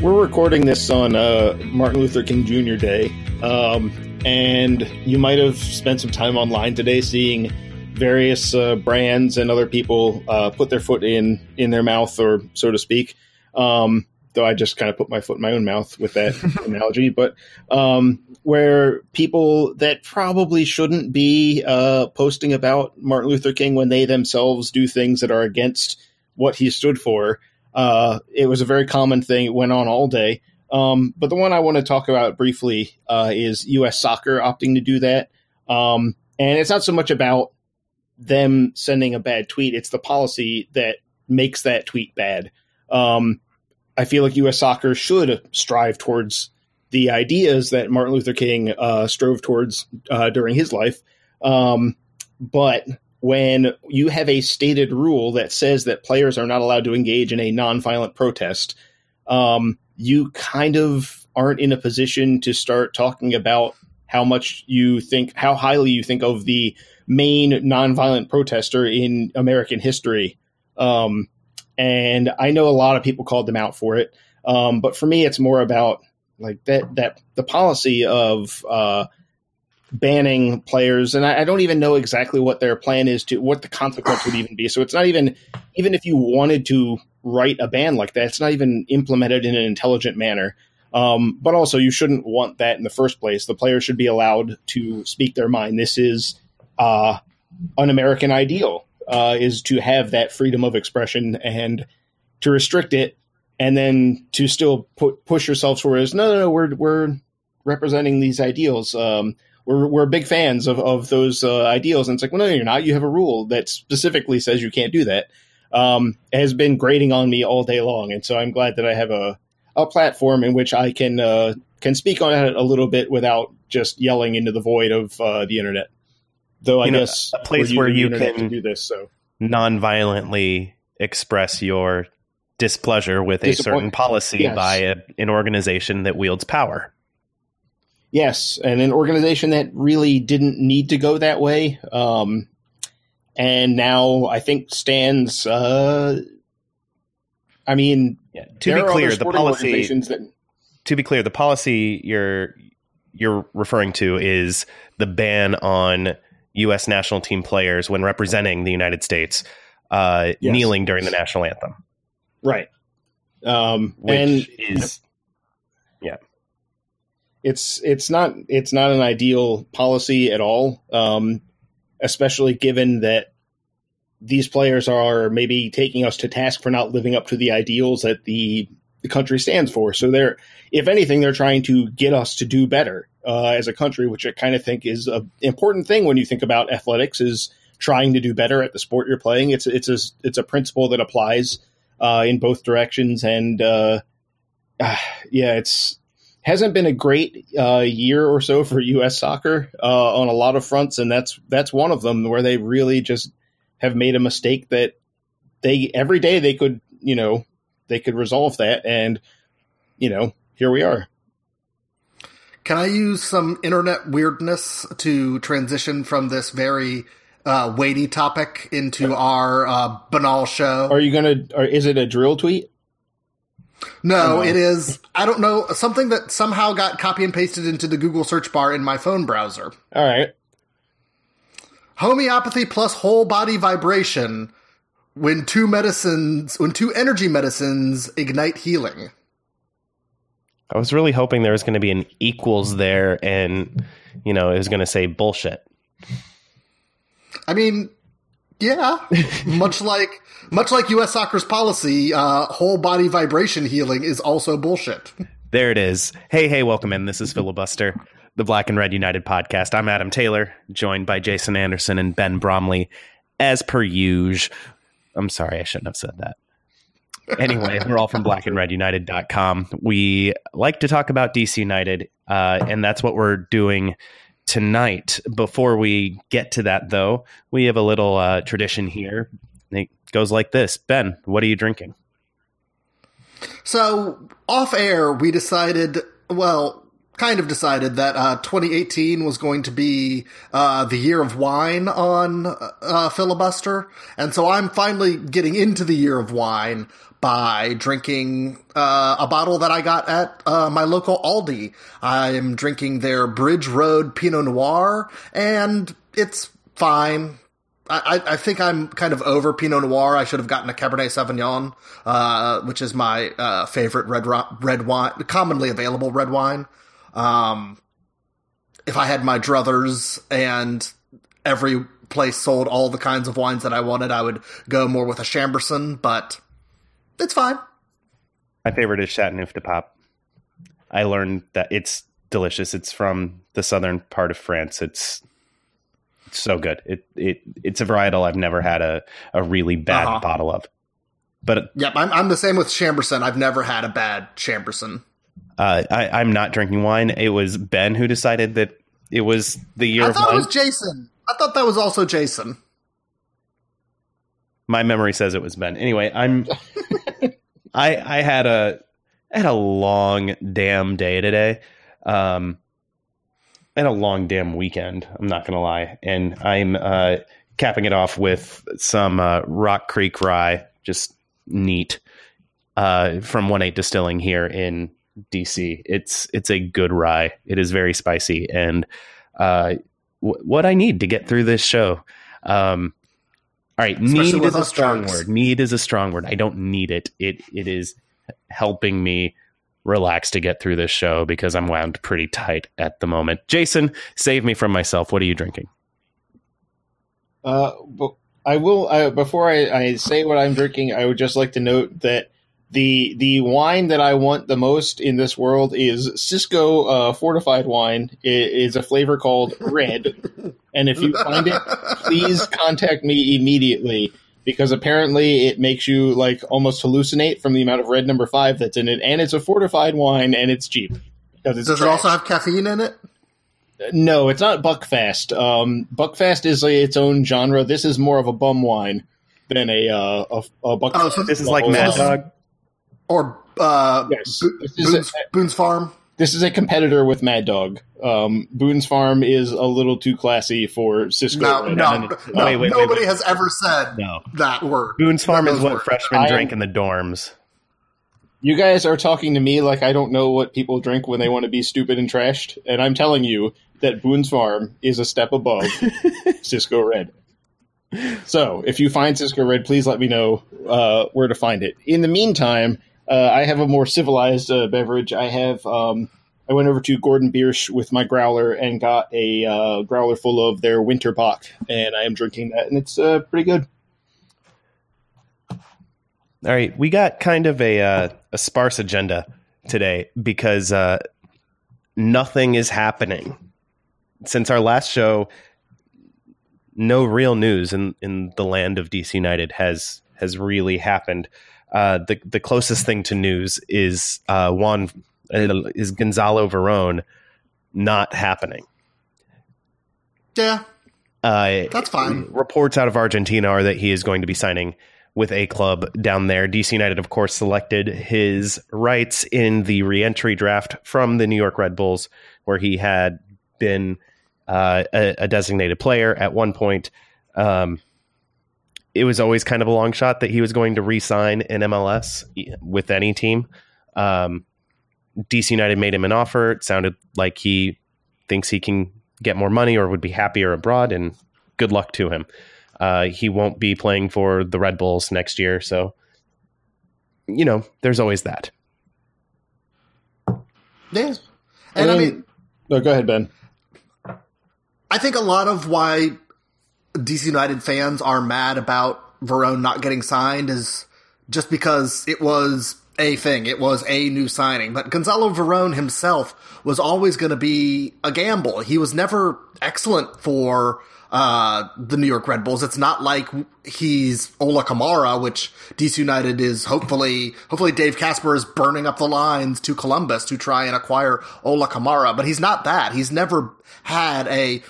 We're recording this on uh, Martin Luther King Jr. Day, um, and you might have spent some time online today seeing various uh, brands and other people uh, put their foot in in their mouth, or so to speak. Um, though I just kind of put my foot in my own mouth with that analogy, but um, where people that probably shouldn't be uh, posting about Martin Luther King when they themselves do things that are against what he stood for. Uh, it was a very common thing. It went on all day. Um, but the one I want to talk about briefly uh, is U.S. soccer opting to do that. Um, and it's not so much about them sending a bad tweet; it's the policy that makes that tweet bad. Um, I feel like U.S. soccer should strive towards the ideas that Martin Luther King uh, strove towards uh, during his life. Um, but when you have a stated rule that says that players are not allowed to engage in a nonviolent protest, um, you kind of aren't in a position to start talking about how much you think, how highly you think of the main nonviolent protester in American history. Um, and I know a lot of people called them out for it, um, but for me, it's more about like that that the policy of uh, banning players, and I, I, don't even know exactly what their plan is to what the consequence would even be. So it's not even even if you wanted to write a ban like that, it's not even implemented in an intelligent manner. Um, but also, you shouldn't want that in the first place. The players should be allowed to speak their mind. This is uh, an American ideal uh, is to have that freedom of expression and to restrict it, and then to still put push yourself towards no, no, no, we're we're representing these ideals. Um, we're we're big fans of of those uh, ideals, and it's like, well, no, you're not. You have a rule that specifically says you can't do that. Um, has been grating on me all day long, and so I'm glad that I have a a platform in which I can uh, can speak on it a little bit without just yelling into the void of uh, the internet. Though I you know, guess a place where you can do this, so non-violently express your displeasure with a certain policy yes. by a, an organization that wields power. Yes, and an organization that really didn't need to go that way, um, and now I think stands. Uh, I mean, yeah, to be clear, the policy. That, to be clear, the policy you're you're referring to is the ban on U.S. national team players when representing the United States uh, yes. kneeling during the national anthem. Right. Um, Which and is it's it's not it's not an ideal policy at all, um, especially given that these players are maybe taking us to task for not living up to the ideals that the the country stands for. So they're, if anything, they're trying to get us to do better uh, as a country, which I kind of think is an important thing when you think about athletics. Is trying to do better at the sport you're playing. It's it's a it's a principle that applies uh, in both directions, and uh, yeah, it's hasn't been a great uh, year or so for U.S. soccer uh, on a lot of fronts, and that's that's one of them where they really just have made a mistake that they every day they could you know they could resolve that, and you know here we are. Can I use some internet weirdness to transition from this very uh, weighty topic into our uh, banal show? Are you gonna? Or is it a drill tweet? No, it is. I don't know something that somehow got copy and pasted into the Google search bar in my phone browser. All right. Homeopathy plus whole body vibration when two medicines, when two energy medicines ignite healing. I was really hoping there was going to be an equals there, and you know, it was going to say bullshit. I mean, yeah, much like much like U.S. soccer's policy, uh, whole body vibration healing is also bullshit. There it is. Hey, hey, welcome in. This is filibuster. the Black and Red United podcast. I'm Adam Taylor, joined by Jason Anderson and Ben Bromley, as per usual. I'm sorry, I shouldn't have said that. Anyway, we're all from blackandredunited.com. We like to talk about DC United, uh, and that's what we're doing tonight. Before we get to that, though, we have a little uh, tradition here. It goes like this Ben, what are you drinking? So, off air, we decided, well, kind of decided that uh, 2018 was going to be uh, the year of wine on uh, filibuster, and so I'm finally getting into the year of wine by drinking uh, a bottle that I got at uh, my local Aldi. I'm drinking their Bridge Road Pinot Noir, and it's fine. I, I think I'm kind of over Pinot Noir. I should have gotten a Cabernet Sauvignon, uh, which is my uh, favorite red red wine, commonly available red wine. Um, if I had my druthers and every place sold all the kinds of wines that I wanted, I would go more with a Chambourcin, but it's fine. My favorite is Chateauneuf de Pape. I learned that it's delicious. It's from the southern part of France. It's it's so good. It it it's a varietal I've never had a, a really bad uh-huh. bottle of. But yep, I'm I'm the same with Chambourcin. I've never had a bad Chambourcin. Uh, I, I'm not drinking wine. It was Ben who decided that it was the year I of thought it was Jason. I thought that was also Jason. My memory says it was Ben. Anyway, I'm. I I had a I had a long damn day today. Um, had a long damn weekend. I'm not gonna lie, and I'm uh, capping it off with some uh, Rock Creek rye, just neat, uh, from One Eight Distilling here in DC. It's it's a good rye. It is very spicy and uh, w- what I need to get through this show. Um, all right, Especially need is a strong drugs. word. Need is a strong word. I don't need it. It it is helping me relax to get through this show because I'm wound pretty tight at the moment. Jason, save me from myself. What are you drinking? Uh, I will. I, before I, I say what I'm drinking, I would just like to note that the the wine that I want the most in this world is Cisco uh, fortified wine. It is a flavor called Red, and if you find it, please contact me immediately because apparently it makes you like almost hallucinate from the amount of red number five that's in it, and it's a fortified wine and it's cheap because it's Does trash. it also have caffeine in it? No, it's not Buckfast. Um, Buckfast is a, its own genre. This is more of a bum wine than a uh, a, a Buckfast. Oh, so this is like Mad Dog or uh, yes, Boone's, a, Boone's, Farm. This is a competitor with Mad Dog. Um, Boone's Farm is a little too classy for Cisco. No, no, no, no wait, wait, nobody wait, has ever said no. that word. Boone's Farm is what words. freshmen I, drank in the dorms. You guys are talking to me like I don't know what people drink when they want to be stupid and trashed, and I'm telling you that Boone's Farm is a step above Cisco Red. So, if you find Cisco Red, please let me know uh, where to find it. In the meantime, uh, I have a more civilized uh, beverage. I have. Um, I went over to Gordon Biersch with my growler and got a uh, growler full of their winter bock, and I am drinking that, and it's uh, pretty good. All right, we got kind of a uh, a sparse agenda today because uh, nothing is happening since our last show. No real news in, in the land of DC United has has really happened uh, the the closest thing to news is uh, Juan is Gonzalo Veron not happening. Yeah, uh, that's fine. Reports out of Argentina are that he is going to be signing with a club down there. DC United, of course, selected his rights in the reentry draft from the New York Red Bulls, where he had been uh, a, a, designated player at one point. Um, it was always kind of a long shot that he was going to re-sign in MLS with any team. Um, DC United made him an offer. It sounded like he thinks he can get more money or would be happier abroad, and good luck to him. Uh, he won't be playing for the Red Bulls next year, so you know, there's always that. Yeah, and I mean, no, go ahead, Ben. I think a lot of why DC United fans are mad about Veron not getting signed is just because it was a thing. It was a new signing. But Gonzalo Veron himself was always going to be a gamble. He was never excellent for uh, the New York Red Bulls. It's not like he's Ola Kamara, which DC United is hopefully, hopefully Dave Kasper is burning up the lines to Columbus to try and acquire Ola Kamara, but he's not that. He's never had a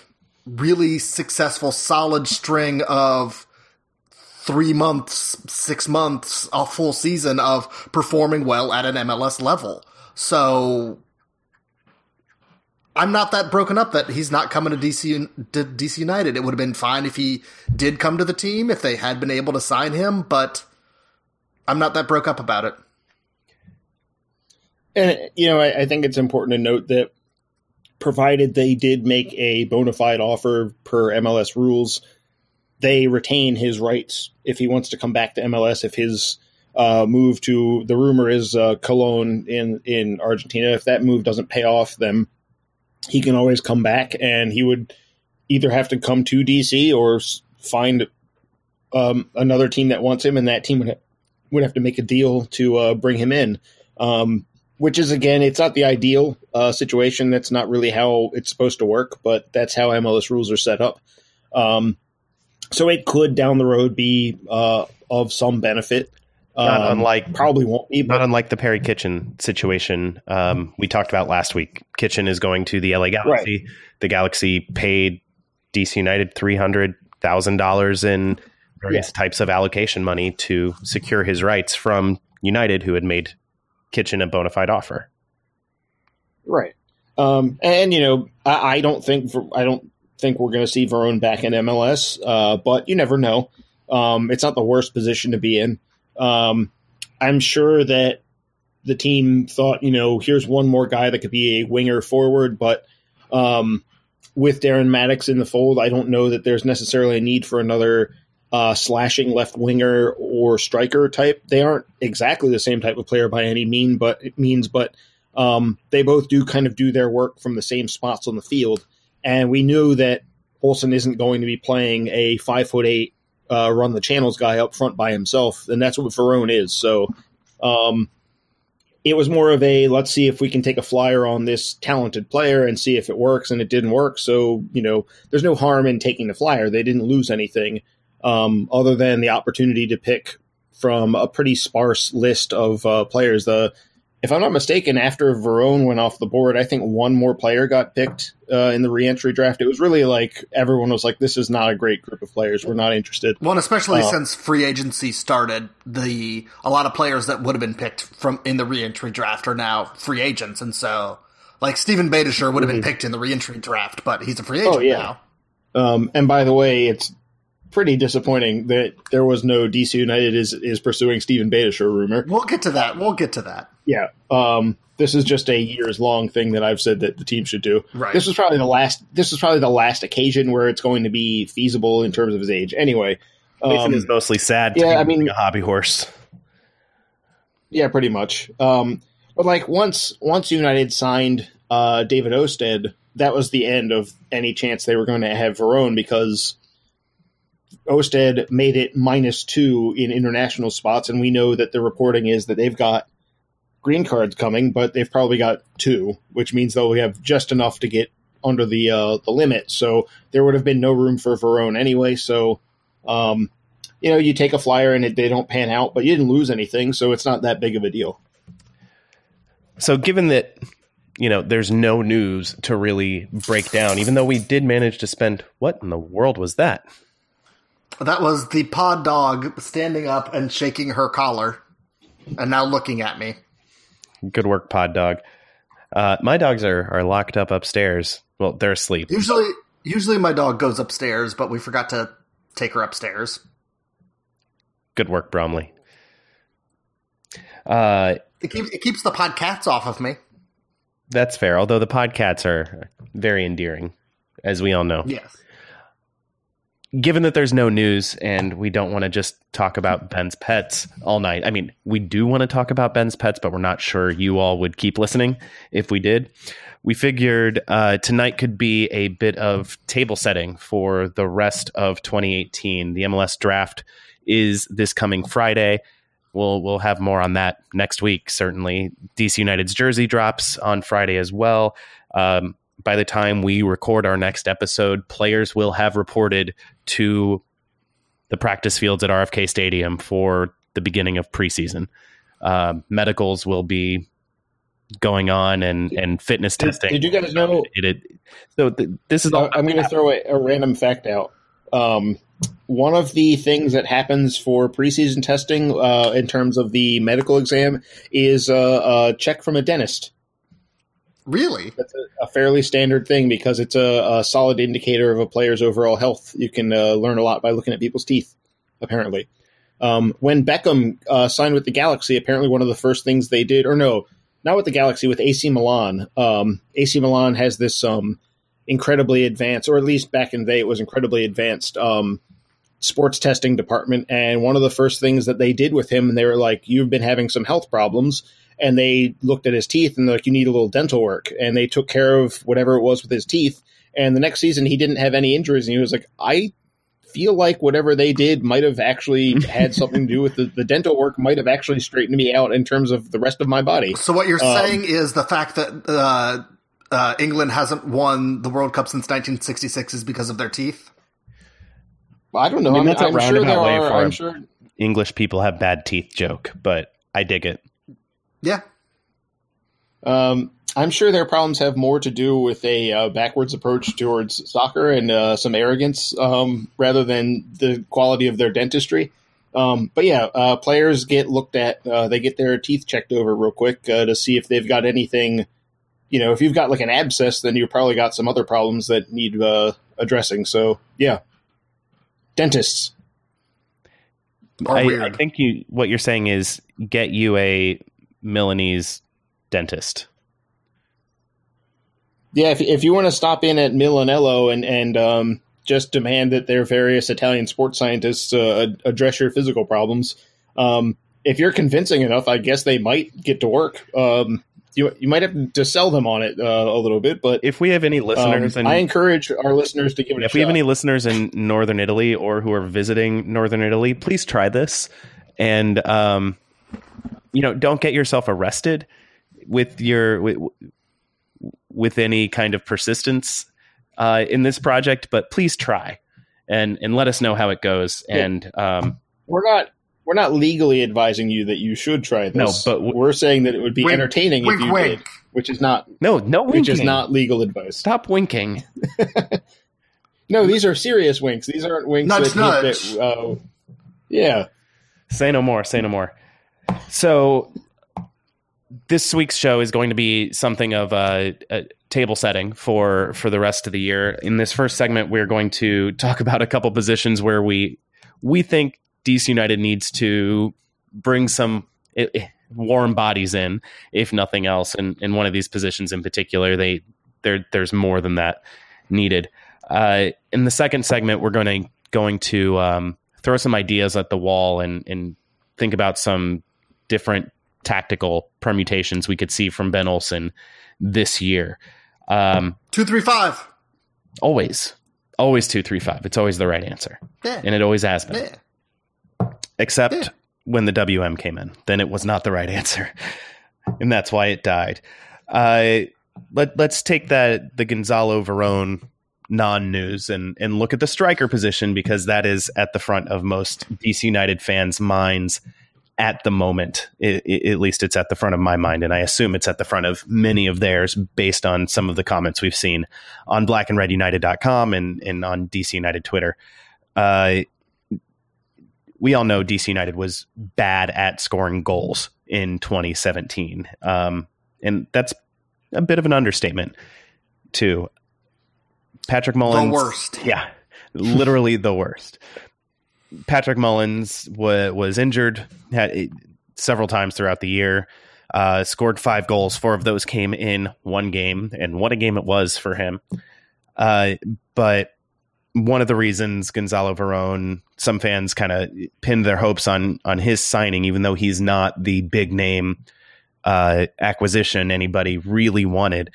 really successful, solid string of three months, six months, a full season of performing well at an MLS level. So I'm not that broken up that he's not coming to DC to DC United. It would have been fine if he did come to the team if they had been able to sign him, but I'm not that broke up about it. And you know, I, I think it's important to note that provided they did make a bona fide offer per MLS rules, they retain his rights if he wants to come back to MLS. If his uh, move to the rumor is uh, Colón in in Argentina, if that move doesn't pay off, then he can always come back, and he would either have to come to DC or find um, another team that wants him, and that team would ha- would have to make a deal to uh, bring him in. Um, which is again, it's not the ideal uh, situation. That's not really how it's supposed to work, but that's how MLS rules are set up. Um, so it could down the road be uh, of some benefit. Not um, unlike probably won't be, but not unlike the Perry Kitchen situation um, we talked about last week. Kitchen is going to the LA Galaxy. Right. The Galaxy paid DC United three hundred thousand dollars in various yeah. types of allocation money to secure his rights from United, who had made Kitchen a bona fide offer. Right. Um, and you know, I, I, don't think I don't think we're going to see Veron back in MLS, uh, but you never know. Um, it's not the worst position to be in. Um, I'm sure that the team thought, you know, here's one more guy that could be a winger forward, but um, with Darren Mattocks in the fold, I don't know that there's necessarily a need for another uh, slashing left winger or striker type. They aren't exactly the same type of player by any mean, but it means, but um, they both do kind of do their work from the same spots on the field. And we knew that Olsen isn't going to be playing a five foot eight uh, run the channels guy up front by himself, and that's what Veron is. So um, it was more of a let's see if we can take a flyer on this talented player and see if it works, and it didn't work. So you know, there's no harm in taking the flyer. They didn't lose anything um, other than the opportunity to pick from a pretty sparse list of uh, players. The if I'm not mistaken, after Veron went off the board, I think one more player got picked uh, in the reentry draft. It was really like everyone was like, "This is not a great group of players. We're not interested." Well, especially uh, since free agency started, the a lot of players that would have been picked from in the reentry draft are now free agents, and so like Steven Beitashour would have been mm-hmm. picked in the reentry draft, but he's a free agent oh, yeah. now. Um, and by the way, it's pretty disappointing that there was no DC United is is pursuing Steven Beitashour rumor. We'll get to that. We'll get to that. Yeah. Um, this is just a years long thing that I've said that the team should do. Right. This was probably the last. This was probably the last occasion where it's going to be feasible in terms of his age. Anyway, um, is mostly sad. Yeah, I mean, a hobby horse. Yeah, pretty much. Um, but like once once United signed uh, David Ousted, that was the end of any chance they were going to have Veron because Ousted made it minus two in international spots, and we know that the reporting is that they've got green cards coming, but they've probably got two, which means they'll have just enough to get under the uh, the limit. So there would have been no room for Veron anyway. So, um, you know, you take a flyer and it, they don't pan out, but you didn't lose anything, so it's not that big of a deal. So, given that you know there's no news to really break down, even though we did manage to spend what in the world was that? That was the pod dog standing up and shaking her collar, and now looking at me. Good work, Pod Dog. Uh, my dogs are are locked up upstairs. Well, they're asleep. Usually, usually my dog goes upstairs, but we forgot to take her upstairs. Good work, Bromley. Uh, it keeps it keeps the pod cats off of me. That's fair. Although the pod cats are very endearing, as we all know. Yes given that there's no news and we don't want to just talk about Ben's pets all night. I mean, we do want to talk about Ben's pets, but we're not sure you all would keep listening if we did. We figured uh, tonight could be a bit of table setting for the rest of 2018. The MLS draft is this coming Friday. we'll we'll have more on that next week. Certainly, DC United's jersey drops on Friday as well. Um, by the time we record our next episode, players will have reported to the practice fields at RFK Stadium for the beginning of preseason. Uh, medicals will be going on and and fitness Did, testing. did you guys know? It, it, so th- this is. I'm going to throw a, a random fact out. Um, one of the things that happens for preseason testing uh, in terms of the medical exam is uh, a check from a dentist. Really? That's a, a fairly standard thing because it's a, a solid indicator of a player's overall health. You can uh, learn a lot by looking at people's teeth, apparently. Um, when Beckham uh, signed with the Galaxy, apparently one of the first things they did, or no, not with the Galaxy, with AC Milan. Um, AC Milan has this um, incredibly advanced, or at least back in the day, it was incredibly advanced um, sports testing department. And one of the first things that they did with him, and they were like, "You've been having some health problems." And they looked at his teeth and they're like, "You need a little dental work." And they took care of whatever it was with his teeth. And the next season, he didn't have any injuries, and he was like, "I." Feel like whatever they did might have actually had something to do with the, the dental work, might have actually straightened me out in terms of the rest of my body. So what you're Um, saying is the fact that uh, uh, England hasn't won the World Cup since 1966 is because of their teeth? I don't know. I mean, I'm, that's a I'm sure roundabout there way are. for I'm sure English people have bad teeth joke, but I dig it. Yeah. Um, I'm sure their problems have more to do with a uh, backwards approach towards soccer and uh, some arrogance um, rather than the quality of their dentistry. Um, but yeah, uh, players get looked at. Uh, they get their teeth checked over real quick uh, to see if they've got anything. You know, if you've got like an abscess, then you've probably got some other problems that need uh, addressing. So yeah, dentists. I, I think you what you're saying is get you a Milanese dentist. Yeah, if, if you want to stop in at Milanello and and um, just demand that their various Italian sports scientists uh, address your physical problems, um, if you're convincing enough, I guess they might get to work. Um, you you might have to sell them on it uh, a little bit, but If we have any um, listeners and I encourage our listeners to give it. if a we have any listeners in northern Italy or who are visiting northern Italy, please try this. And um, you know, don't get yourself arrested with your with, with any kind of persistence uh, in this project, but please try and and let us know how it goes. Yeah. And um, we're not we're not legally advising you that you should try this. No, but w- we're saying that it would be Wink, entertaining wink, if you wink. did, which is not no, no winking. which is not legal advice. Stop winking. No, these are serious winks. These aren't winks Nudge, that, nudge. that uh, yeah. Say no more. Say no more. So, this week's show is going to be something of a, a table setting for for the rest of the year. In this first segment, we're going to talk about a couple positions where we we think DC United needs to bring some eh, eh, warm bodies in, if nothing else. And in one of these positions in particular, they there there's more than that needed. Uh, in the second segment, we're going to going to um, throw some ideas at the wall and and think about some different tactical permutations we could see from Ben Olsen this year. Um, 235. always, always two three five. It's always the right answer, Yeah. and it always has been. Yeah. Except Yeah. when the WM came in, then it was not the right answer, and that's why it died. Uh, let Let's take that the Gonzalo Veron non-news and and look at the striker position because that is at the front of most DC United fans' minds at the moment. I I at least it's at the front of my mind, and I assume it's at the front of many of theirs based on some of the comments we've seen on blackandredunited.com and and on DC United Twitter. Uh, we all know DC United was bad at scoring goals in 2017. Um, and that's a bit of an understatement, too. Patrick Mullins. The worst. Yeah, literally the worst. Patrick Mullins wa- was injured had, several times throughout the year. Uh, scored five goals. Four of those came in one game, and what a game it was for him. Uh, but one of the reasons Gonzalo Veron, some fans kind of pinned their hopes on on his signing, even though he's not the big name uh, acquisition anybody really wanted,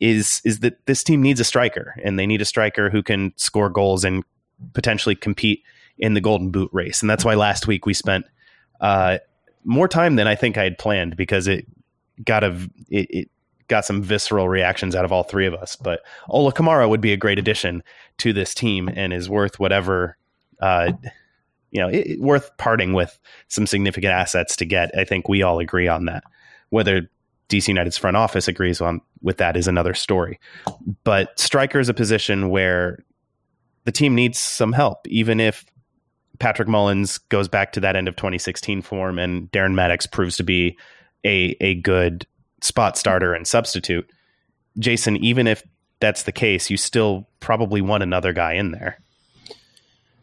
is is that this team needs a striker, and they need a striker who can score goals and potentially compete in the Golden Boot race. And that's why last week we spent uh, more time than I think I had planned because it got a it, it got some visceral reactions out of all three of us. But Ola Kamara would be a great addition to this team and is worth whatever, uh, you know, it, worth parting with some significant assets to get. I think we all agree on that. Whether DC United's front office agrees on with that is another story. But striker is a position where the team needs some help, even if Patrick Mullins goes back to that end of 2016 form and Darren Mattocks proves to be a a good spot starter and substitute. Jason, even if that's the case, you still probably want another guy in there.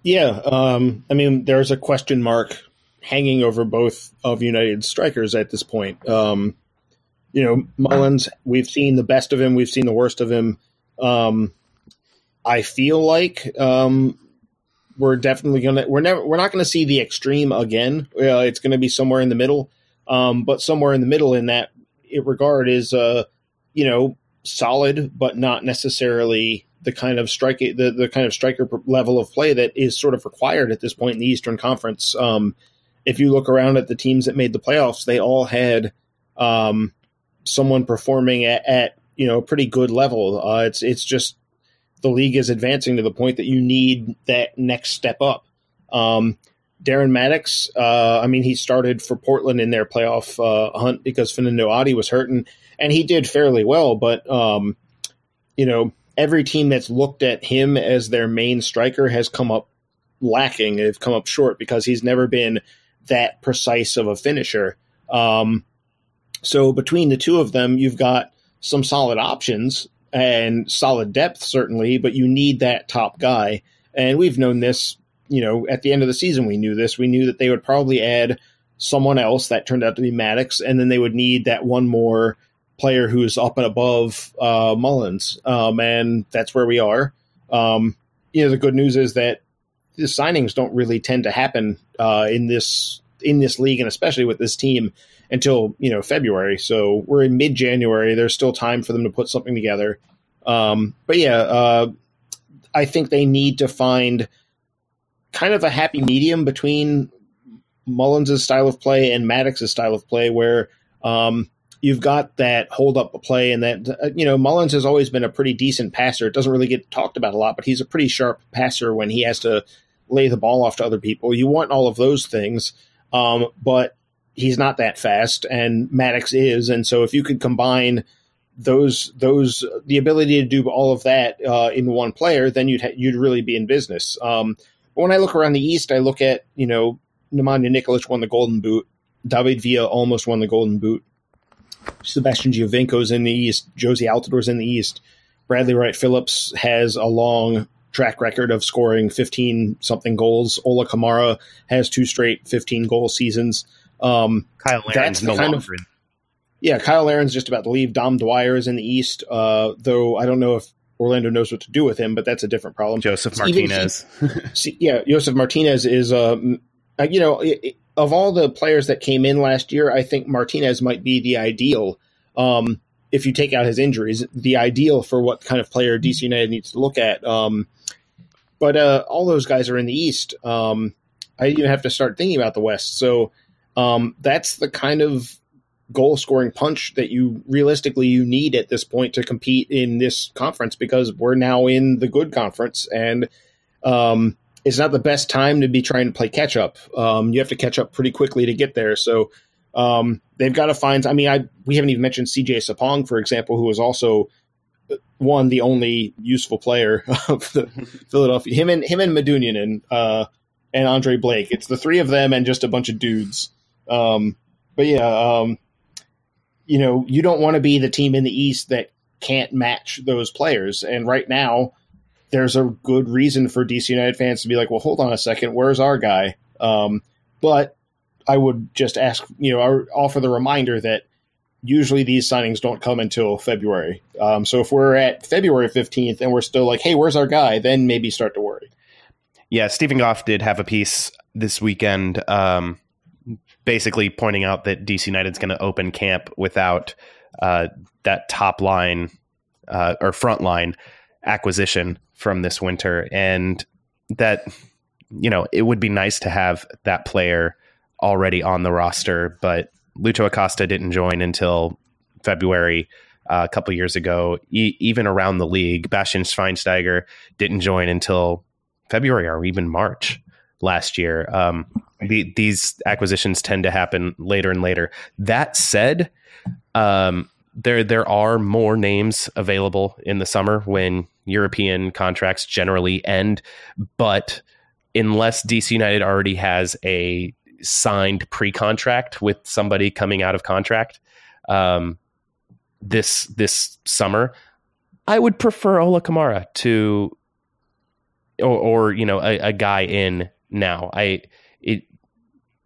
Yeah, um, I mean, there's a question mark hanging over both of United's strikers at this point. Um, you know, Mullins, we've seen the best of him, we've seen the worst of him. Um, I feel like um, we're definitely gonna we're never we're not gonna see the extreme again. Uh, it's gonna be somewhere in the middle, um, but somewhere in the middle in that regard is uh, you know solid, but not necessarily the kind of strike the, the kind of striker level of play that is sort of required at this point in the Eastern Conference. Um, if you look around at the teams that made the playoffs, they all had um, someone performing at, at, you know a pretty good level. Uh, it's it's just the league is advancing to the point that you need that next step up. Um, Darren Mattocks, uh, I mean, he started for Portland in their playoff uh, hunt because Fernando Adi was hurting, and he did fairly well. But um, you know, every team that's looked at him as their main striker has come up lacking. They've come up short because he's never been that precise of a finisher. Um, so between the two of them, you've got some solid options and solid depth, certainly, but you need that top guy. And we've known this you know, at the end of the season, we knew this. We knew that they would probably add someone else that turned out to be Mattocks, and then they would need that one more player who's up and above uh, Mullins. Um, and that's where we are. Um, you know, the good news is that the signings don't really tend to happen uh, in this in this league, and especially with this team until you know February. So we're in mid January. There's still time for them to put something together. Um, but yeah, uh, I think they need to find kind of a happy medium between Mullins' style of play and Mattocks's style of play, where um, you've got that hold up play and that uh, you know Mullins has always been a pretty decent passer. It doesn't really get talked about a lot, but he's a pretty sharp passer when he has to lay the ball off to other people. You want all of those things, um, but he's not that fast, and Mattocks is, and so if you could combine those those the ability to do all of that uh, in one player, then you'd ha- you'd really be in business. Um, but when I look around the East, I look at, you know, Nemanja Nikolic won the Golden Boot. David Villa almost won the Golden Boot. Sebastian Giovinco's in the East. Jozy Altidore's in the East. Bradley Wright Phillips has a long track record of scoring 15 something goals. Ola Kamara has two straight 15 goal seasons. Um, Kyle Larin's no kind longer. Of, yeah, Kyle Larin's just about to leave. Dom Dwyer is in the East, uh, though I don't know if Orlando knows what to do with him, but that's a different problem. Josef Martinez. see, yeah, Josef Martinez is, uh, uh you know, it, of all the players that came in last year, I think Martinez might be the ideal. Um, if you take out his injuries, the ideal for what kind of player DC United needs to look at. Um, but uh, all those guys are in the East. Um, I even have to start thinking about the West. So um, that's the kind of goal scoring punch that you realistically you need at this point to compete in this conference because we're now in the good conference and um, it's not the best time to be trying to play catch up. Um, you have to catch up pretty quickly to get there. So um, they've got to find. I mean, I we haven't even mentioned CJ Sapong, for example, who is also one the only useful player of the Philadelphia. Him and him and Medunjanin and uh, and Andre Blake. It's the three of them and just a bunch of dudes. Um, but yeah, um, you know, you don't want to be the team in the East that can't match those players. And right now, there's a good reason for DC United fans to be like, well, hold on a second, where's our guy? Um, but I would just ask, you know, offer the reminder that usually these signings don't come until February. Um, so if we're at February 15th and we're still like, hey, where's our guy? Then maybe start to worry. Yeah, Steven Goff did have a piece this weekend um, basically pointing out that DC United's going to open camp without uh, that top line uh, or front line acquisition from this winter, and that you know it would be nice to have that player already on the roster, but Lucho Acosta didn't join until February uh, a couple years ago. E- even around the league, Bastian Schweinsteiger didn't join until February or even March last year. Um, the, these acquisitions tend to happen later and later. That said, um, there there are more names available in the summer when European contracts generally end, but unless DC United already has a signed pre-contract with somebody coming out of contract um, this this summer, I would prefer Ola Kamara to, or, or you know, a, a guy in now. I it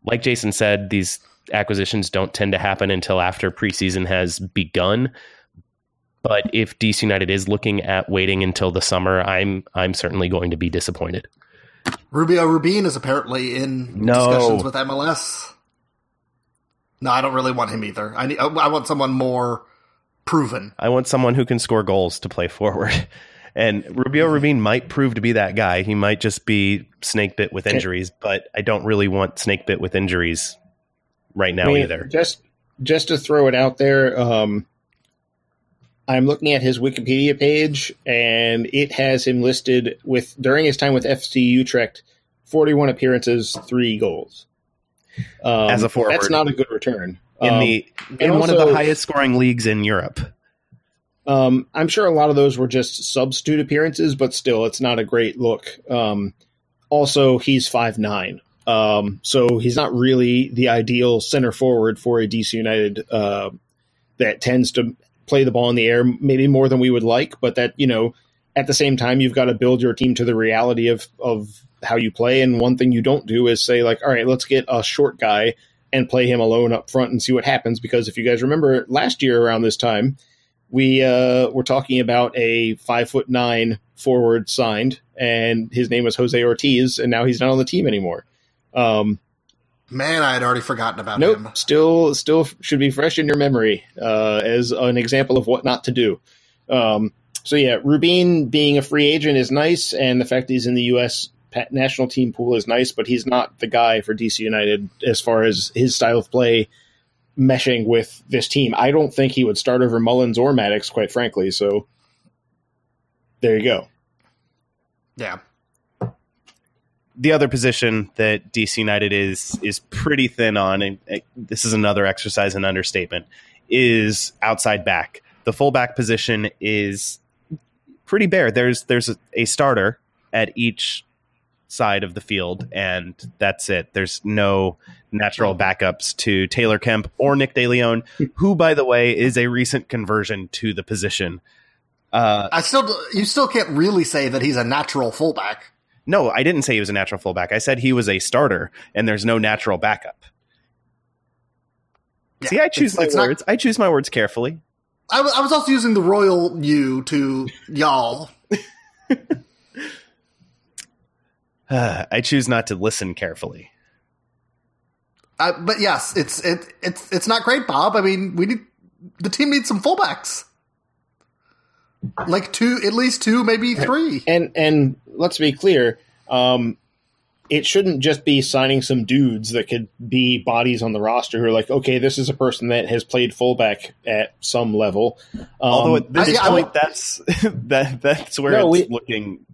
like Jason said, these acquisitions don't tend to happen until after preseason has begun. But if DC United is looking at waiting until the summer, I'm I'm certainly going to be disappointed. Rubio Rubin is apparently in No. discussions with MLS. No, I don't really want him either. I need, I want someone more proven. I want someone who can score goals to play forward. And Rubio Rubin might prove to be that guy. He might just be snake bit with injuries, but I don't really want snake bit with injuries right now I mean, either. Just just to throw it out there, um, I'm looking at his Wikipedia page, and it has him listed with during his time with FC Utrecht, 41 appearances, three goals. Um, As a forward. that's not a good return. In Um, the in one of the highest scoring leagues in Europe. Um, I'm sure a lot of those were just substitute appearances, but still, it's not a great look. Um, also, he's five nine, um, so he's not really the ideal center forward for a DC United uh, that tends to play the ball in the air maybe more than we would like. But that you know, at the same time, you've got to build your team to the reality of of how you play. And one thing you don't do is say like, all right, let's get a short guy and play him alone up front and see what happens. Because if you guys remember last year around this time we uh, were talking about a five foot nine forward signed, and his name was Jose Ortiz, and now he's not on the team anymore. Um, Man, I had already forgotten about nope, him. still still should be fresh in your memory uh, as an example of what not to do. Um, so yeah, Rubin being a free agent is nice, and the fact that he's in the U.S. national team pool is nice, but he's not the guy for DC United as far as his style of play meshing with this team. I don't think he would start over Mullins or Mattocks, quite frankly. So there you go. Yeah. the other position that DC United is is pretty thin on, and this is another exercise in understatement, is outside back. The fullback position is pretty bare. There's there's a, a starter at each side of the field, and that's it. There's no natural backups to Taylor Kemp or Nick DeLeon, who, by the way, is a recent conversion to the position. Uh, I still, you still can't really say that he's a natural fullback. no, I didn't say he was a natural fullback. I said he was a starter, and there's no natural backup. Yeah, See, I choose it's- my it's not- words. I choose my words carefully. I was, I was also using the royal you to y'all. I choose not to listen carefully. Uh, but yes, it's it, it's it's not great, Bob. I mean, we need the team needs some fullbacks, like two, at least two, maybe three. And and let's be clear, um, it shouldn't just be signing some dudes that could be bodies on the roster who are like, okay, this is a person that has played fullback at some level. Um, Although at this I- I point, that's that that's where No, it's we- looking.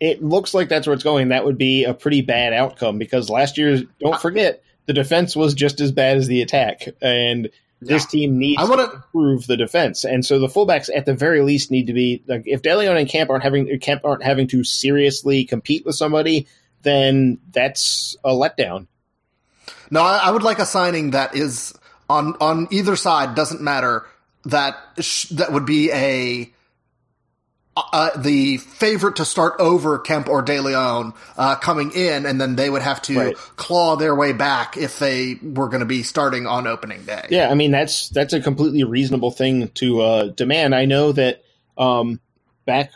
it looks like that's where it's going. That would be a pretty bad outcome because last year, don't forget, the defense was just as bad as the attack, and this team needs I wanna- to improve the defense. And so the fullbacks, at the very least, need to be like if DeLeon and Kemp aren't having Kemp aren't having to seriously compete with somebody, then that's a letdown. No, I, I would like a signing that is on on either side. Doesn't matter that sh- that would be a. Uh, the favorite to start over Kemp or De Leon uh, coming in, and then they would have to Right. claw their way back if they were going to be starting on opening day. Yeah, I mean that's that's a completely reasonable thing to uh, demand. I know that um, back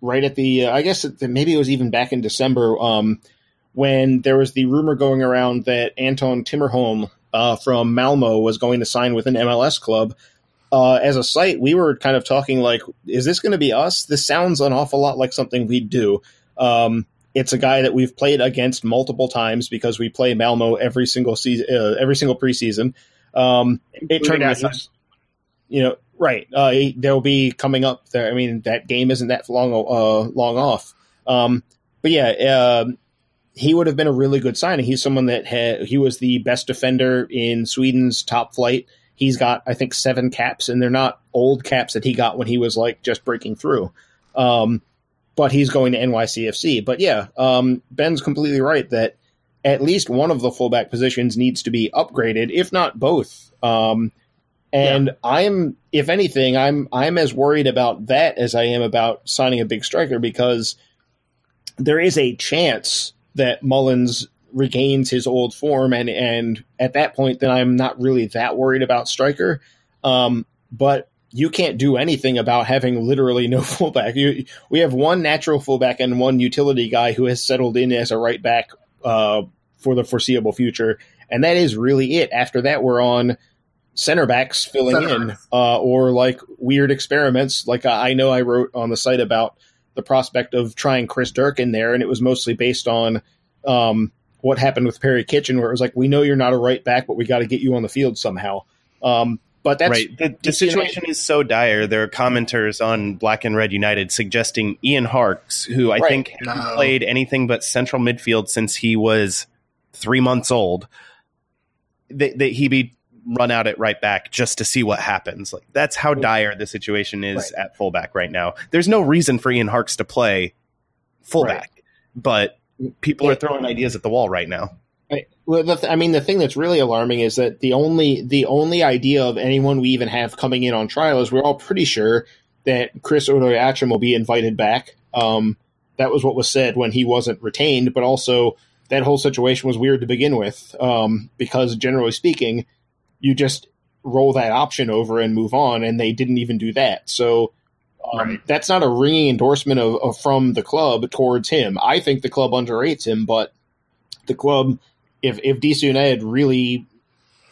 right at the, uh, I guess it, maybe it was even back in December um, when there was the rumor going around that Anton Tinnerholm uh, from Malmo was going to sign with an MLS club. Uh, as a site, we were kind of talking like, is this going to be us? This sounds an awful lot like something we'd do. Um, it's a guy that we've played against multiple times because we play Malmo every single season, uh, every single preseason. Um, it turned out, you know, right. Uh, they'll be coming up there. I mean, that game isn't that long, uh, long off. Um, but yeah, uh, he would have been a really good signing. He's someone that had, he was the best defender in Sweden's top flight. He's got, I think, seven caps, and they're not old caps that he got when he was like just breaking through. Um, but he's going to NYCFC. But yeah, um, Ben's completely right that at least one of the fullback positions needs to be upgraded, if not both. Um, and yeah. I'm, if anything, I'm I'm as worried about that as I am about signing a big striker because there is a chance that Mullins regains his old form, and and at that point, then I'm not really that worried about striker. Um, but you can't do anything about having literally no fullback. You, we have one natural fullback and one utility guy who has settled in as a right back uh, for the foreseeable future, and that is really it. After that, we're on center backs filling center. in, uh, or like weird experiments. Like I know I wrote on the site about the prospect of trying Chris Durkin there, and it was mostly based on um, what happened with Perry Kitchen, where it was like, we know you're not a right back, but we got to get you on the field somehow. Um, but that's right. The, the situation is so dire. There are commenters on Black and Red United suggesting Ian Harkes, who I right. think hasn't no. played anything but central midfield since he was three months old, that, that he be run out at right back just to see what happens. Like that's how dire the situation is right. at fullback right now. There's no reason for Ian Harkes to play fullback, right. but people are throwing ideas at the wall right now. Well, th- I mean, the thing that's really alarming is that the only the only idea of anyone we even have coming in on trial is we're all pretty sure that Chris Odoi-Atrem will be invited back. Um, that was what was said when he wasn't retained, but also that whole situation was weird to begin with um, because generally speaking, you just roll that option over and move on, and they didn't even do that. So um, right. that's not a ringing endorsement of, of, from the club towards him. I think the club underrates him, but the club if if DC United really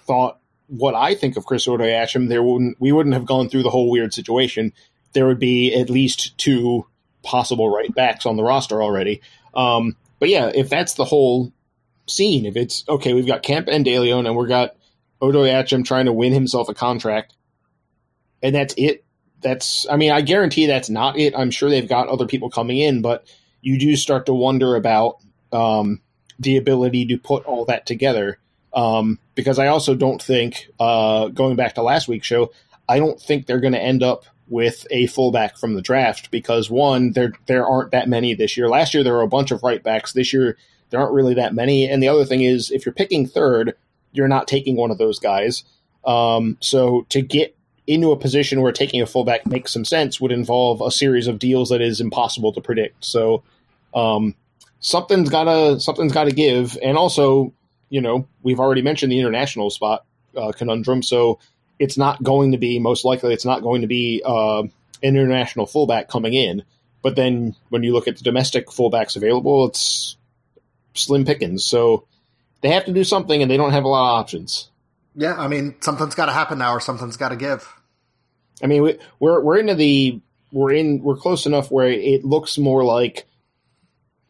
thought what I think of Chris Odoi-Atrem, there wouldn't we wouldn't have gone through the whole weird situation. There would be at least two possible right backs on the roster already. Um, but yeah, if that's the whole scene, if it's okay, we've got Kemp and DeLeon, and we've got Odoi-Atrem trying to win himself a contract, and that's it. That's I mean, I guarantee that's not it. I'm sure they've got other people coming in, but you do start to wonder about um, the ability to put all that together. Um, because I also don't think, uh, going back to last week's show, I don't think they're going to end up with a fullback from the draft because one, there there aren't that many this year. Last year there were a bunch of right backs. This year there aren't really that many. And the other thing is, if you're picking third, you're not taking one of those guys. Um, so to get into a position where taking a fullback makes some sense would involve a series of deals that is impossible to predict. So um, something's gotta something's gotta give, and also, you know, we've already mentioned the international spot uh, conundrum, so it's not going to be most likely it's not going to be uh, an international fullback coming in. But then when you look at the domestic fullbacks available, it's slim pickings. So they have to do something, and they don't have a lot of options. Yeah, I mean, something's got to happen now, or something's got to give. I mean, we, we're we're into the we're in we're close enough where it looks more like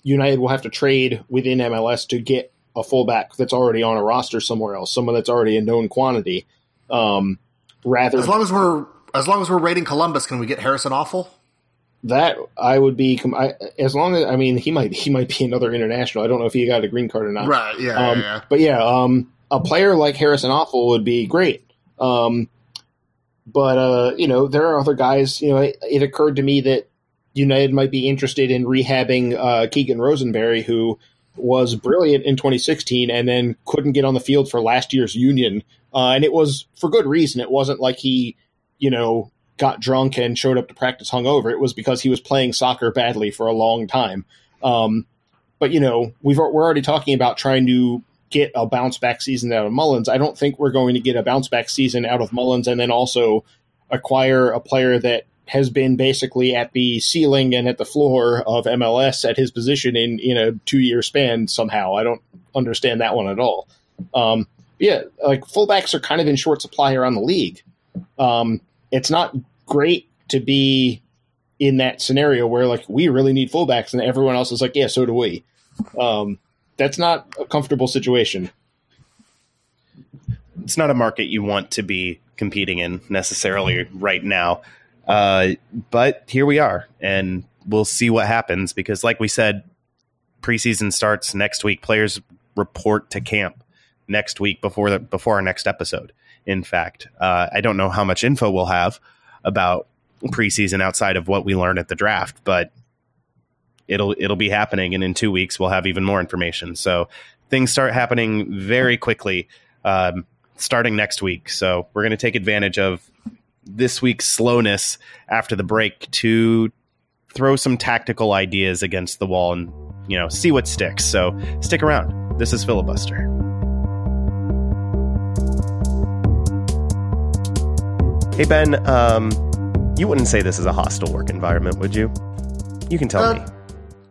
United will have to trade within MLS to get a fullback that's already on a roster somewhere else, someone that's already a known quantity. Um, rather, as long as we're as long as we're rating Columbus, can we get Harrison Afful? That I would be I, as long as I mean he might he might be another international. I don't know if he got a green card or not. Right. Yeah. Um, yeah, yeah. But yeah, um, a player like Harrison Afful would be great. Um, but uh, you know there are other guys. You know, it, it occurred to me that United might be interested in rehabbing uh, Keegan Rosenberry, who was brilliant in 2016 and then couldn't get on the field for last year's Union. Uh, and it was for good reason. It wasn't like he, you know, got drunk and showed up to practice hungover. It was because he was playing soccer badly for a long time. Um, but you know, we've we're already talking about trying to get a bounce back season out of Mullins. I don't think we're going to get a bounce back season out of Mullins and then also acquire a player that has been basically at the ceiling and at the floor of MLS at his position in in a two year span somehow. I don't understand that one at all. Um, yeah, like fullbacks are kind of in short supply around the league. Um, it's not great to be in that scenario where like we really need fullbacks and everyone else is like, yeah, so do we. Um, that's not a comfortable situation. It's not a market you want to be competing in necessarily right now. Uh, but here we are, and we'll see what happens because, like we said, preseason starts next week. Players report to camp next week before the, before our next episode. In fact, uh, I don't know how much info we'll have about preseason outside of what we learn at the draft, but it'll it'll be happening, and in two weeks we'll have even more information. So things start happening very quickly, um, starting next week. So we're going to take advantage of this week's slowness after the break to throw some tactical ideas against the wall and you know see what sticks. So stick around. This is filibuster. Hey Ben, um, you wouldn't say this is a hostile work environment, would you? You can tell Uh, me.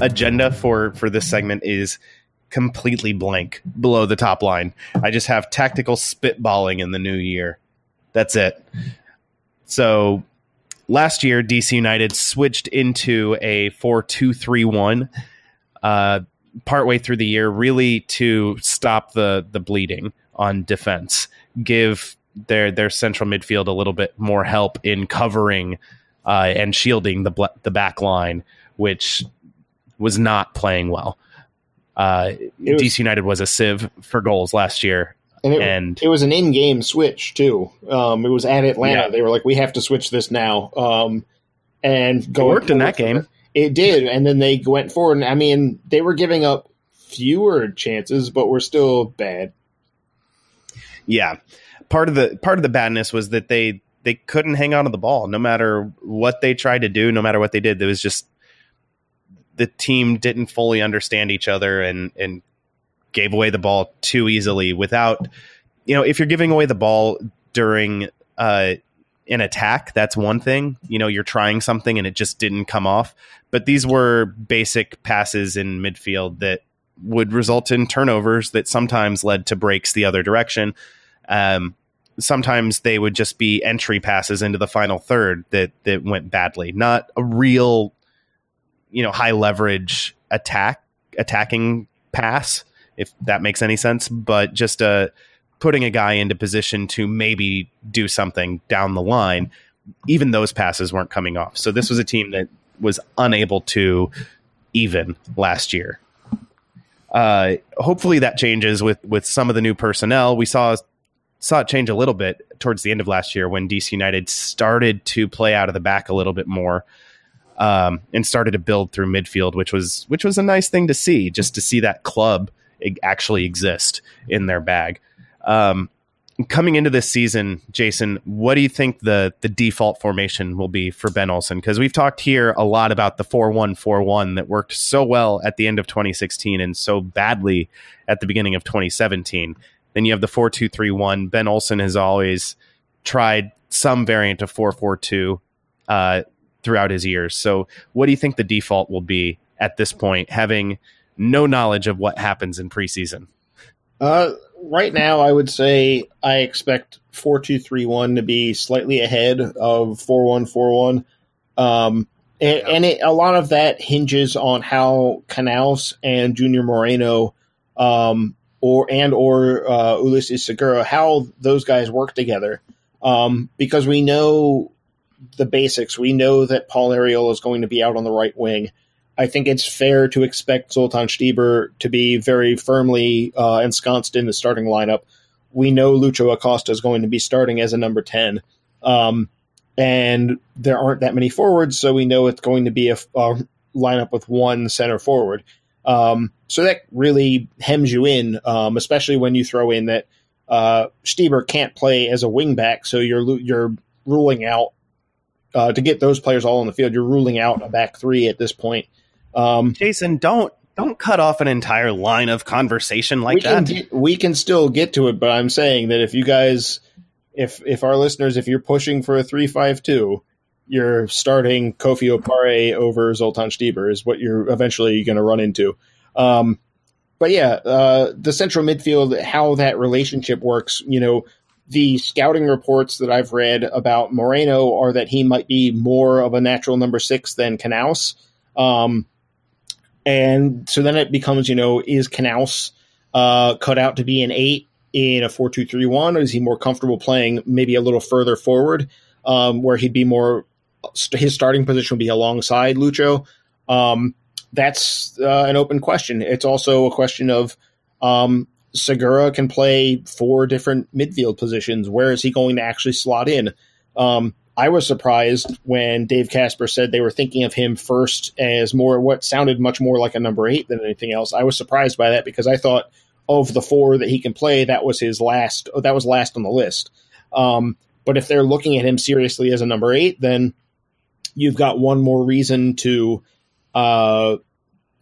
agenda for for this segment is completely blank below the top line. I just have tactical spitballing in the new year. That's it. So last year, DC United switched into a four-two-three-one uh, partway through the year, really to stop the the bleeding on defense, give their their central midfield a little bit more help in covering uh, and shielding the the back line, which was not playing well. Uh, was- DC United was a sieve for goals last year, And it, and it was an in-game switch too. Um, it was at Atlanta. Yeah. They were like, "We have to switch this now." Um, and it worked in that game. It did, and then they went forward. And I mean, they were giving up fewer chances, but were still bad. Yeah, part of the part of the badness was that they they couldn't hang on to the ball no matter what they tried to do, no matter what they did. There was just the team didn't fully understand each other and and gave away the ball too easily without you know if you're giving away the ball during uh an attack that's one thing. You know you're trying something and it just didn't come off. But these were basic passes in midfield that would result in turnovers that sometimes led to breaks the other direction. Um sometimes they would just be entry passes into the final third that that went badly. Not a real you know high leverage attack attacking pass if that makes any sense but just uh putting a guy into position to maybe do something down the line even those passes weren't coming off. So this was a team that was unable to even last year. Uh hopefully that changes with with some of the new personnel. We saw saw it change a little bit towards the end of last year when DC United started to play out of the back a little bit more um, and started to build through midfield, which was which was a nice thing to see, just to see that club actually exist in their bag. Um, coming into this season, Jason, what do you think the the default formation will be for Ben Olsen? Because we've talked here a lot about the four one four one that worked so well at the end of 2016 and so badly at the beginning of 2017. Then you have the four two three one. Ben Olsen has always tried some variant of four four two uh, throughout his years. So, what do you think the default will be at this point, having no knowledge of what happens in preseason? Uh, right now, I would say I expect four two three one to be slightly ahead of four one four one. Um, and, and it, a lot of that hinges on how Canouse and Junior Moreno, um, or and or uh, Ulises Segura, how those guys work together. Um, because we know the basics. We know that Paul Arriola is going to be out on the right wing. I think it's fair to expect Zoltan Stieber to be very firmly uh, ensconced in the starting lineup. We know Lucho Acosta is going to be starting as a number 10. Um, and there aren't that many forwards, so we know it's going to be a, a lineup with one center forward. Um, so that really hems you in, um, especially when you throw in that uh, Stieber can't play as a wingback, so you're you're ruling out uh, to get those players all on the field. You're ruling out a back three at this point. Um, Jason, don't don't cut off an entire line of conversation like we that. Can get, we can still get to it, but I'm saying that if you guys, if if our listeners, if you're pushing for a three five two, you're starting Kofi Opare over Zoltan Stieber is what you're eventually going to run into. Um, but yeah, uh, the central midfield, how that relationship works, you know, the scouting reports that I've read about Moreno are that he might be more of a natural number six than Canouse. Um, and so then it becomes, you know, is Canouse uh, cut out to be an eight in a four two three one, or is he more comfortable playing maybe a little further forward, um, where he'd be more his starting position would be alongside Lucho? Um, that's uh, an open question. It's also a question of um, Segura can play four different midfield positions. Where is he going to actually slot in? Um, I was surprised when Dave Kasper said they were thinking of him first as more what sounded much more like a number eight than anything else. I was surprised by that because I thought of the four that he can play, that was his last. That was last on the list. Um, but if they're looking at him seriously as a number eight, then you've got one more reason to uh,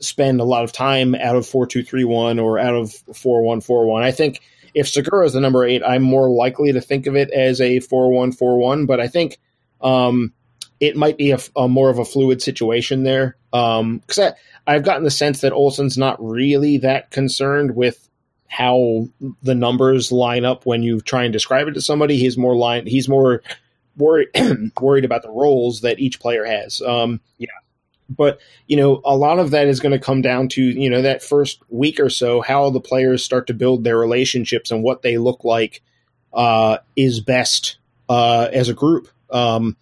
spend a lot of time out of four two three one or out of four one four one. I think if Segura is the number eight, I'm more likely to think of it as a four one four one. But I think um, it might be a, a, more of a fluid situation there because um, I've gotten the sense that Olsen's not really that concerned with how the numbers line up when you try and describe it to somebody. He's more line. He's more worried worried about the roles that each player has. Um, yeah. But you know, a lot of that is going to come down to you know that first week or so, how the players start to build their relationships and what they look like uh, is best uh, as a group. Um,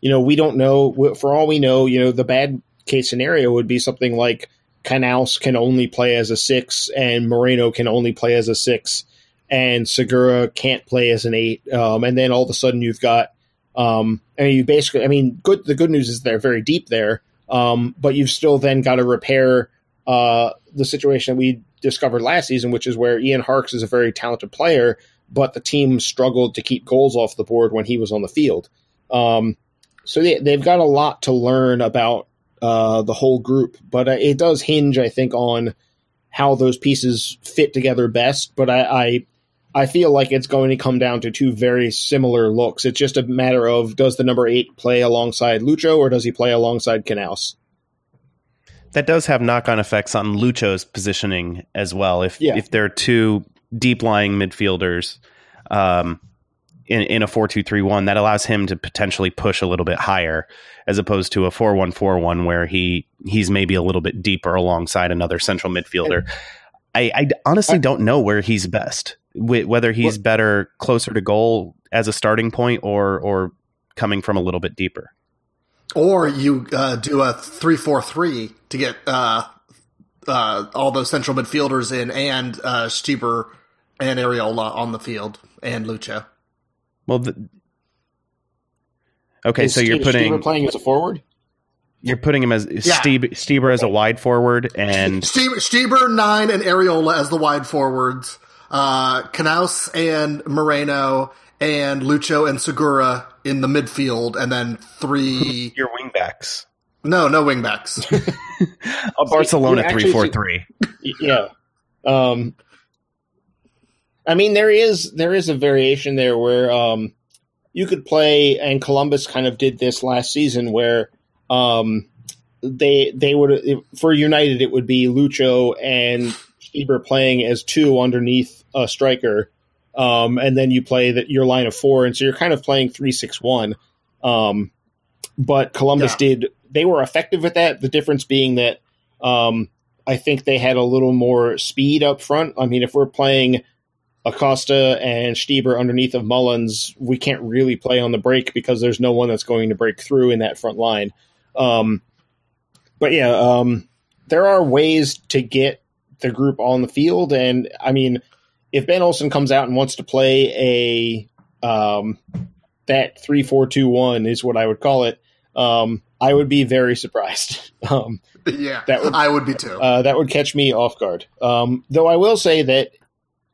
you know, we don't know. For all we know, you know, the bad case scenario would be something like Canouse can only play as a six, and Moreno can only play as a six, and Segura can't play as an eight. Um, and then all of a sudden, you've got, um, I mean, you basically, I mean, good. The good news is they're very deep there, um, but you've still then got to repair uh, the situation we discovered last season, which is where Ian Harkes is a very talented player, but the team struggled to keep goals off the board when he was on the field. Um, so they, they've got a lot to learn about uh, the whole group, but uh, it does hinge, I think, on how those pieces fit together best. But I, I, I feel like it's going to come down to two very similar looks. It's just a matter of does the number eight play alongside Lucho or does he play alongside Canouse? That does have knock on effects on Lucho's positioning as well. If yeah. if there are two deep lying midfielders, um, in, in a 4-2-3-1 that allows him to potentially push a little bit higher as opposed to a 4-1-4-1 where he he's maybe a little bit deeper alongside another central midfielder. I, I honestly don't know where he's best, whether he's better closer to goal as a starting point or or coming from a little bit deeper. Or you uh, do a three-four-three to get uh, uh, all those central midfielders in and uh, Stieber and Arriola on the field and Lucho. Well, the, okay, Is so you're Steve- putting Stieber playing as a forward. you're putting him as Yeah. Stieber, Stieber as a wide forward and Stieber, Stieber nine and Arriola as the wide forwards. Uh, Canouse and Moreno and Lucho and Segura in the midfield, and then three. your wingbacks. no, no wingbacks. A Barcelona actually- three four three. Y- yeah. Um, I mean, there is there is a variation there where um, you could play, and Columbus kind of did this last season, where um, they they would for United it would be Lucho and Stieber playing as two underneath a striker, um, and then you play that your line of four, and so you're kind of playing three six one. Um, but Columbus Yeah. did they were effective at that. The difference being that um, I think they had a little more speed up front. I mean, if we're playing Acosta and Stieber underneath of Mullins, we can't really play on the break because there's no one that's going to break through in that front line. Um, but yeah, um, there are ways to get the group on the field, and I mean, if Ben Olsen comes out and wants to play a um, that three four two one is what I would call it. Um, I would be very surprised. Um, Yeah, That would- I would be too. uh, that would catch me off guard. Um, though I will say that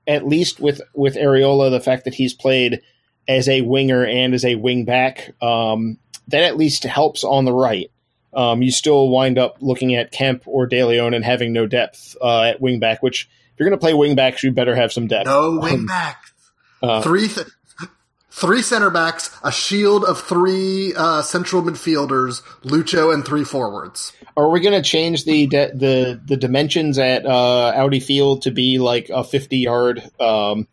at least with with Arriola, the fact that he's played as a winger and as a wing back, um, that at least helps on the right. Um, you still wind up looking at Kemp or De Leon and having no depth uh, at wing back. Which you're going to play wing backs, you better have some depth. no wing backs. Uh, three th- three center backs, a shield of three uh, central midfielders, Lucho, and three forwards. Are we going to change the de- the the dimensions at uh, Audi Field to be like a 50 yard? Um,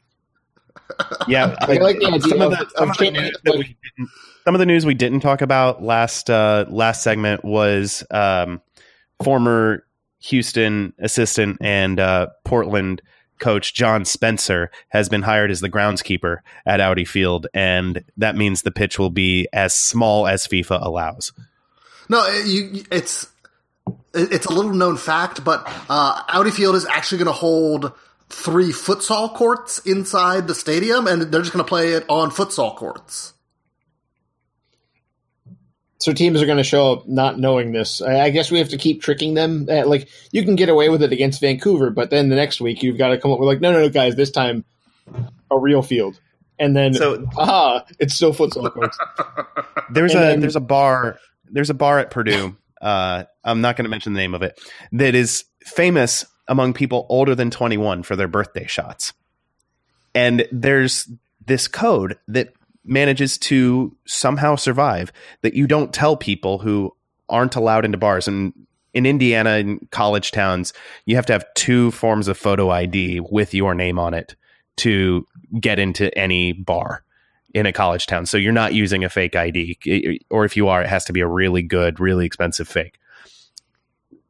Yeah, I like the idea some of of- the, some of of the news that like- we didn't, some of the news we didn't talk about last uh, last segment was um, former Houston assistant and uh, Portland coach John Spencer has been hired as the groundskeeper at Audi Field, and that means the pitch will be as small as FIFA allows. No, you, it's it's a little known fact, but uh, Audi Field is actually going to hold three futsal courts inside the stadium, and they're just going to play it on futsal courts. So teams are going to show up not knowing this. I, I guess we have to keep tricking them. Uh, like you can get away with it against Vancouver, but then the next week you've got to come up with like, no, no, no, guys, this time a real field, and then So aha, it's still futsal courts. There's And a then- there's a bar there's a bar at Purdue. Uh, I'm not going to mention the name of it. That is famous among people older than 21 for their birthday shots. And there's this code that manages to somehow survive that you don't tell people who aren't allowed into bars. And in Indiana, in college towns, you have to have two forms of photo ID with your name on it to get into any bar in a college town. So you're not using a fake ID, or if you are, it has to be a really good, really expensive fake.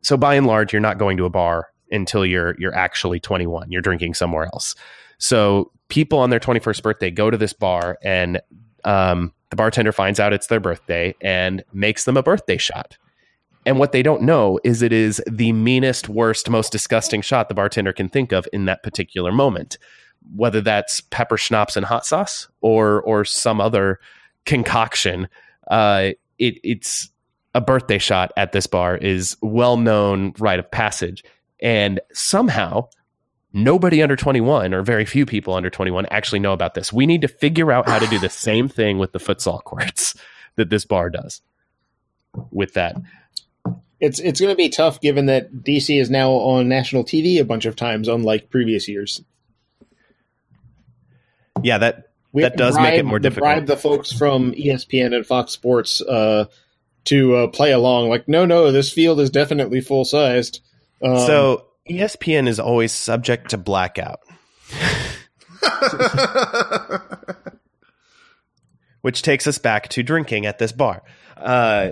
So by and large, you're not going to a bar until you're you're actually 21. You're drinking somewhere else. So people on their 21st birthday go to this bar, and um, the bartender finds out it's their birthday and makes them a birthday shot. And what they don't know is it is the meanest, worst, most disgusting shot the bartender can think of in that particular moment whether that's pepper schnapps and hot sauce or or some other concoction. Uh, it, it's a birthday shot at this bar is well known rite of passage, and somehow nobody under 21 or very few people under 21 actually know about this. We need to figure out how to do the same thing with the futsal courts that this bar does. With that, It's it's going to be tough given that DC is now on national TV a bunch of times, unlike previous years. yeah, that We That have to does make it bribe- more to difficult. Bribe the folks from ESPN and Fox Sports uh, to uh, play along. Like, no, no, this field is definitely full sized. Um, so ESPN is always subject to blackout. which takes us back to drinking at this bar. Uh,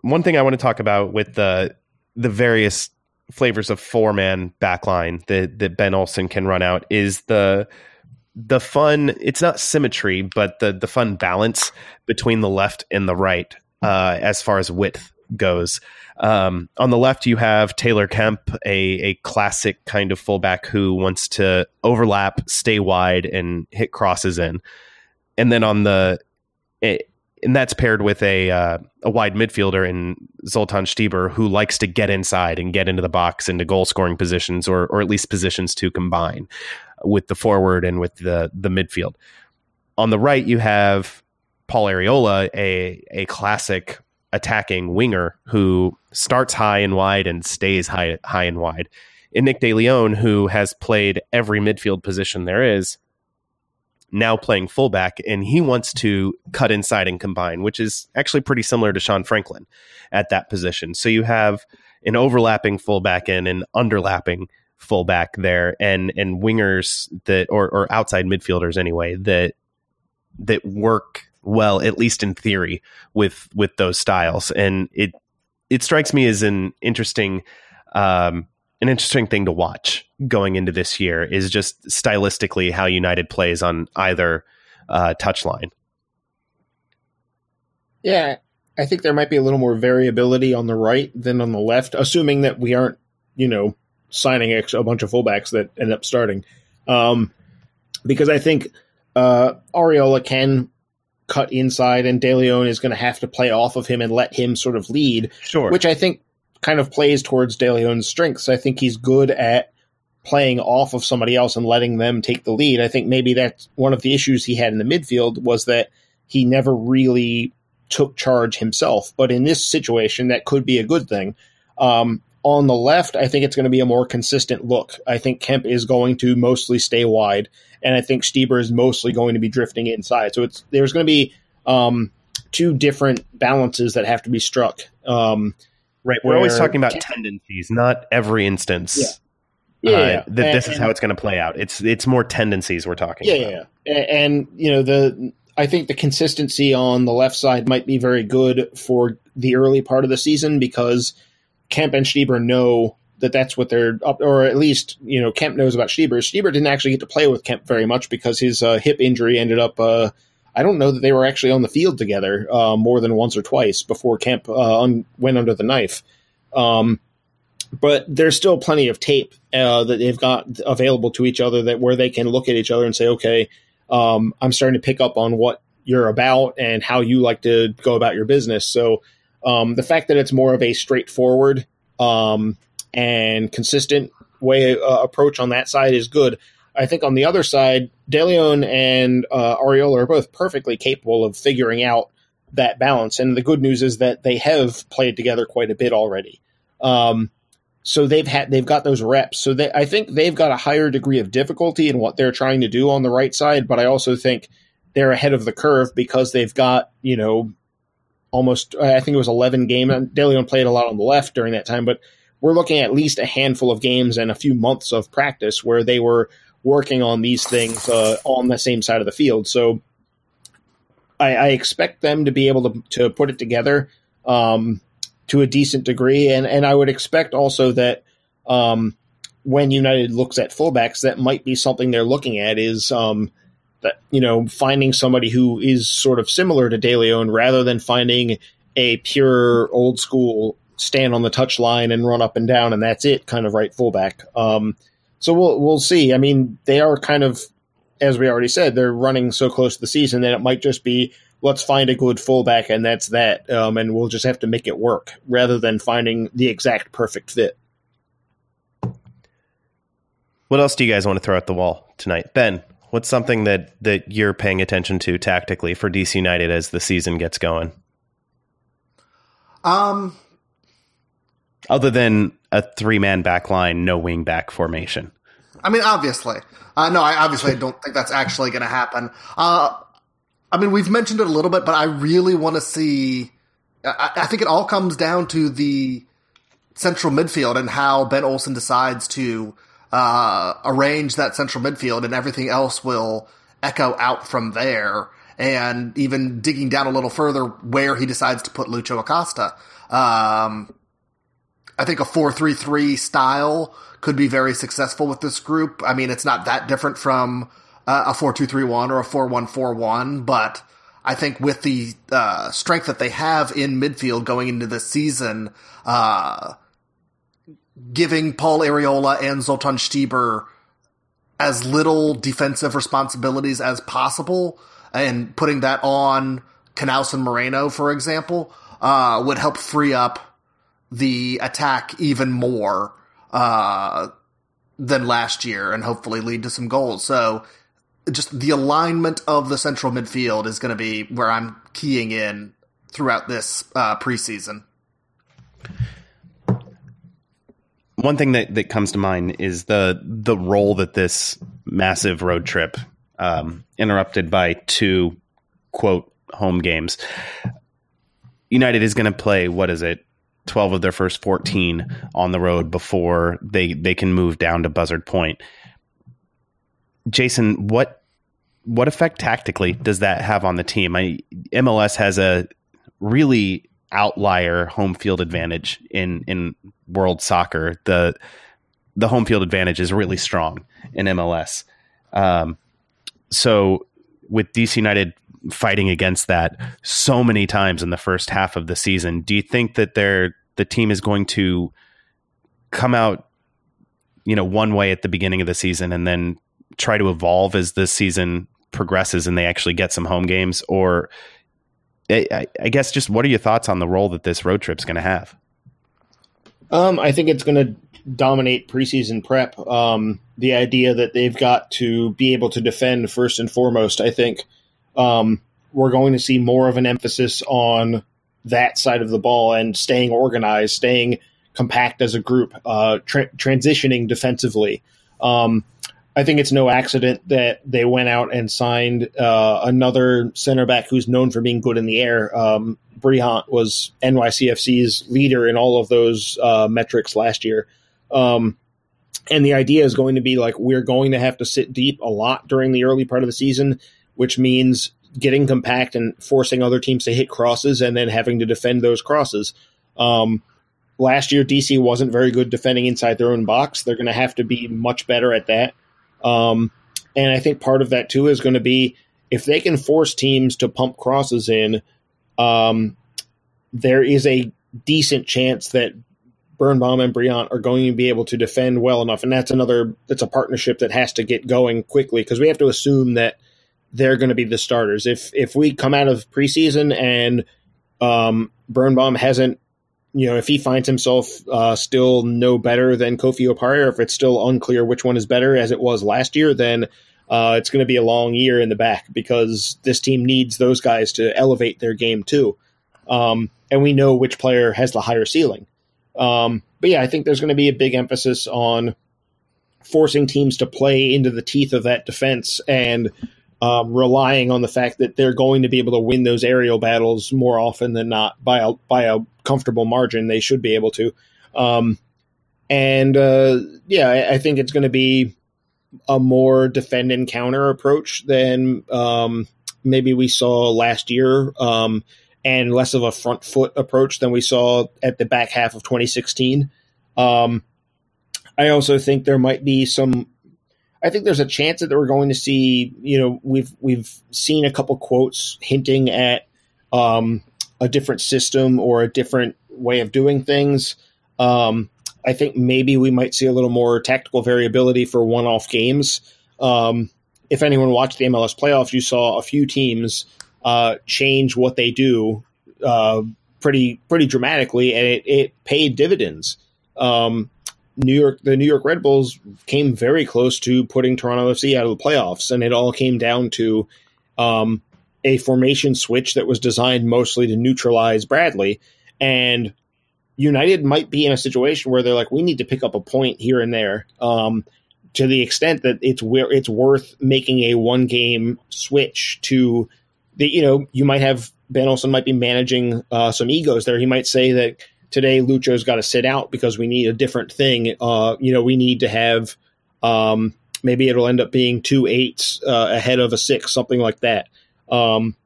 one thing I want to talk about with the the various flavors of four man backline that that Ben Olsen can run out is the the fun. It's not symmetry, but the the fun balance between the left and the right uh, as far as width goes. Um, on the left, you have Taylor Kemp, a, a classic kind of fullback who wants to overlap, stay wide, and hit crosses in. And then on the, it, and that's paired with a uh, a wide midfielder in Zoltan Stieber who likes to get inside and get into the box into goal scoring positions or or at least positions to combine with the forward and with the the midfield. On the right, you have Paul Arriola, a a classic attacking winger who starts high and wide and stays high high and wide. And Nick De Leon, who has played every midfield position there is, now playing fullback, and he wants to cut inside and combine, which is actually pretty similar to Sean Franklin at that position. So you have an overlapping fullback and an underlapping fullback there, and and wingers that or or outside midfielders anyway that that work well, at least in theory, with with those styles. And it it strikes me as an interesting um, an interesting thing to watch going into this year is just stylistically how United plays on either uh, touchline. Yeah, I think there might be a little more variability on the right than on the left, assuming that we aren't, you know, signing a bunch of fullbacks that end up starting. Um, because I think uh, Arriola can cut inside, and De Leon is going to have to play off of him and let him sort of lead. Sure. Which I think kind of plays towards De Leon's strengths. I think he's good at playing off of somebody else and letting them take the lead. I think maybe that's one of the issues he had in the midfield was that he never really took charge himself. But in this situation, that could be a good thing. Um, on the left, I think it's going to be a more consistent look. I think Kemp is going to mostly stay wide, and I think Stieber is mostly going to be drifting inside. So it's there's going to be um, two different balances that have to be struck. Um, right, we're always talking about tendencies, not every instance. Yeah. Yeah, uh, yeah. that this is how it's going to play out. It's it's more tendencies we're talking yeah, about. Yeah, and, and you know the I think the consistency on the left side might be very good for the early part of the season because Kemp and Stieber know that that's what they're up, or at least you know Kemp knows about Stieber. Stieber didn't actually get to play with Kemp very much because his uh, hip injury ended up. Uh, I don't know that they were actually on the field together uh, more than once or twice before Kemp uh, un- went under the knife. Um, but there's still plenty of tape uh, that they've got available to each other that where they can look at each other and say, okay, um, I'm starting to pick up on what you're about and how you like to go about your business. So um, the fact that it's more of a straightforward um, and consistent way uh, approach on that side is good. I think on the other side, De Leon and uh, Arriola are both perfectly capable of figuring out that balance. And the good news is that they have played together quite a bit already. Um, so they've had they've got those reps. So they, I think they've got a higher degree of difficulty in what they're trying to do on the right side. But I also think they're ahead of the curve because they've got you know almost I think it was 11 games. De Leon played a lot on the left during that time, but we're looking at least a handful of games and a few months of practice where they were working on these things uh, on the same side of the field. So I, I expect them to be able to, to put it together um, to a decent degree, and and I would expect also that. Um, when United looks at fullbacks, that might be something they're looking at is um, that you know finding somebody who is sort of similar to De Leon rather than finding a pure old school stand on the touch line and run up and down and that's it kind of right fullback. Um, so we'll we'll see. I mean, they are kind of as we already said, they're running so close to the season that it might just be let's find a good fullback and that's that, um, and we'll just have to make it work rather than finding the exact perfect fit. What else do you guys want to throw at the wall tonight, Ben? What's something that that you're paying attention to tactically for DC United as the season gets going? Um, other than a three man back line, no wing back formation. I mean, obviously, uh, no, I obviously don't think that's actually going to happen. Uh, I mean, we've mentioned it a little bit, but I really want to see. I, I think it all comes down to the central midfield and how Ben Olsen decides to uh, arrange that central midfield, and everything else will echo out from there. And even digging down a little further, where he decides to put Lucho Acosta. Um, I think a four-three-three style could be very successful with this group. I mean, it's not that different from uh, a four-two-three-one or a four-one-four-one, but I think with the uh, strength that they have in midfield going into this season, uh, giving Paul Arriola and Zoltan Stieber as little defensive responsibilities as possible and putting that on Canouse and Moreno, for example, uh, would help free up the attack even more uh, than last year and hopefully lead to some goals. So just the alignment of the central midfield is going to be where I'm keying in throughout this uh, preseason one thing that, that comes to mind is the the role that this massive road trip, um, interrupted by two quote home games. United is going to play what is it 12 of their first 14 on the road before they they can move down to Buzzard Point. Jason, what what effect tactically does that have on the team? I, MLS has a really outlier home field advantage in in world soccer. The the home field advantage is really strong in MLS. Um, so with DC United fighting against that so many times in the first half of the season, do you think that they're the team is going to come out, you know, one way at the beginning of the season and then try to evolve as the season progresses and they actually get some home games? Or I, I guess just what are your thoughts on the role that this road trip is going to have? Um, I think it's going to dominate preseason prep. Um, the idea that they've got to be able to defend first and foremost, I think um, we're going to see more of an emphasis on that side of the ball and staying organized, staying compact as a group, uh, tra- transitioning defensively. Um, I think it's no accident that they went out and signed uh, another center back who's known for being good in the air. Um, Brillant was NYCFC's leader in all of those uh, metrics last year. Um, and the idea is going to be like we're going to have to sit deep a lot during the early part of the season, which means getting compact and forcing other teams to hit crosses and then having to defend those crosses. Um, last year, DC wasn't very good defending inside their own box. They're going to have to be much better at that. Um, and I think part of that too is going to be if they can force teams to pump crosses in, um, there is a decent chance that Birnbaum and Brillant are going to be able to defend well enough. And that's another, that's a partnership that has to get going quickly because we have to assume that they're going to be the starters. If if we come out of preseason and um, Birnbaum hasn't, you know, if he finds himself uh, still no better than Kofi Opare, or if it's still unclear which one is better as it was last year, then uh, it's going to be a long year in the back because this team needs those guys to elevate their game too. Um, and we know which player has the higher ceiling. Um, but yeah, I think there's going to be a big emphasis on forcing teams to play into the teeth of that defense and um, relying on the fact that they're going to be able to win those aerial battles more often than not by a by a comfortable margin. They should be able to, um, and uh, yeah, I, I, think it's going to be a more defend and counter approach than um, maybe we saw last year, um, and less of a front foot approach than we saw at the back half of 2016. Um, I also think there might be some I think there's a chance that we're going to see. You know, we've we've seen a couple quotes hinting at um, a different system or a different way of doing things. Um, I think maybe we might see a little more tactical variability for one-off games. Um, if anyone watched the MLS playoffs, you saw a few teams uh, change what they do uh, pretty pretty dramatically, and it, it paid dividends. Um, New York, the New York Red Bulls came very close to putting Toronto FC out of the playoffs, and it all came down to um, a formation switch that was designed mostly to neutralize Bradley. And United might be in a situation where they're like, we need to pick up a point here and there, um, to the extent that it's where it's worth making a one game switch to the. You know, you might have Ben Olsen might be managing uh, some egos there. He might say that today Lucho's got to sit out because we need a different thing. Uh, you know, we need to have um, maybe it'll end up being two eights uh, ahead of a six, something like that. Um,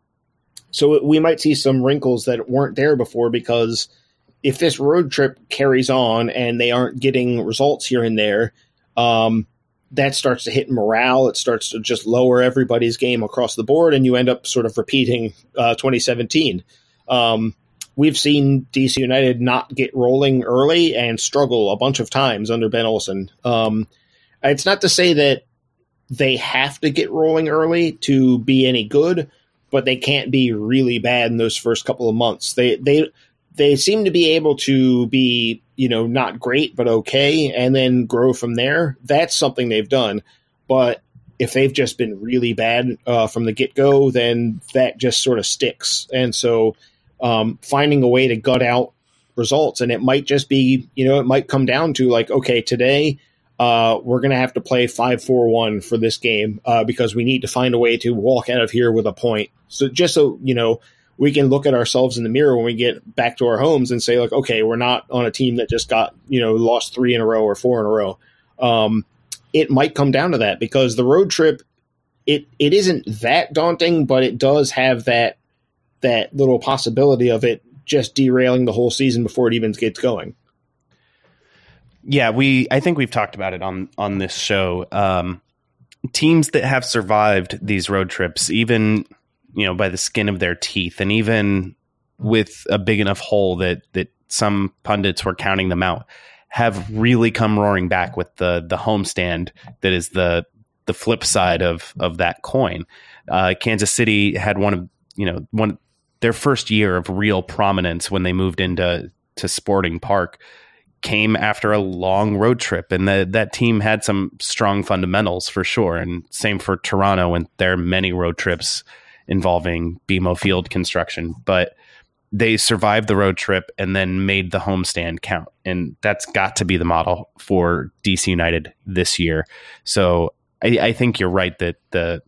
so we might see some wrinkles that weren't there before because if this road trip carries on and they aren't getting results here and there, um, that starts to hit morale. It starts to just lower everybody's game across the board, and you end up sort of repeating uh, 2017. Um, we've seen DC United not get rolling early and struggle a bunch of times under Ben Olsen. Um, it's not to say that they have to get rolling early to be any good, but they can't be really bad in those first couple of months. They they they seem to be able to be you know not great but okay, and then grow from there. That's something they've done, but if they've just been really bad uh, from the get go, then that just sort of sticks, and so um, finding a way to gut out results. And it might just be, you know, it might come down to like, okay, today uh, we're going to have to play 5 4 1 for this game uh, because we need to find a way to walk out of here with a point. So just so, you know, we can look at ourselves in the mirror when we get back to our homes and say like, okay, we're not on a team that just got you know lost three in a row or four in a row. Um, it might come down to that because the road trip, it it isn't that daunting, but it does have that that little possibility of it just derailing the whole season before it even gets going. Yeah, we I think we've talked about it on on this show. Um, teams that have survived these road trips, even you know by the skin of their teeth, and even with a big enough hole that that some pundits were counting them out, have really come roaring back with the the homestand that is the the flip side of of that coin. Uh, Kansas City had one of you know one their first year of real prominence when they moved into to Sporting Park came after a long road trip, and the, that team had some strong fundamentals for sure. And same for Toronto and their many road trips involving BMO Field construction, but they survived the road trip and then made the homestand count, and that's got to be the model for DC United this year. So I, I think you're right that the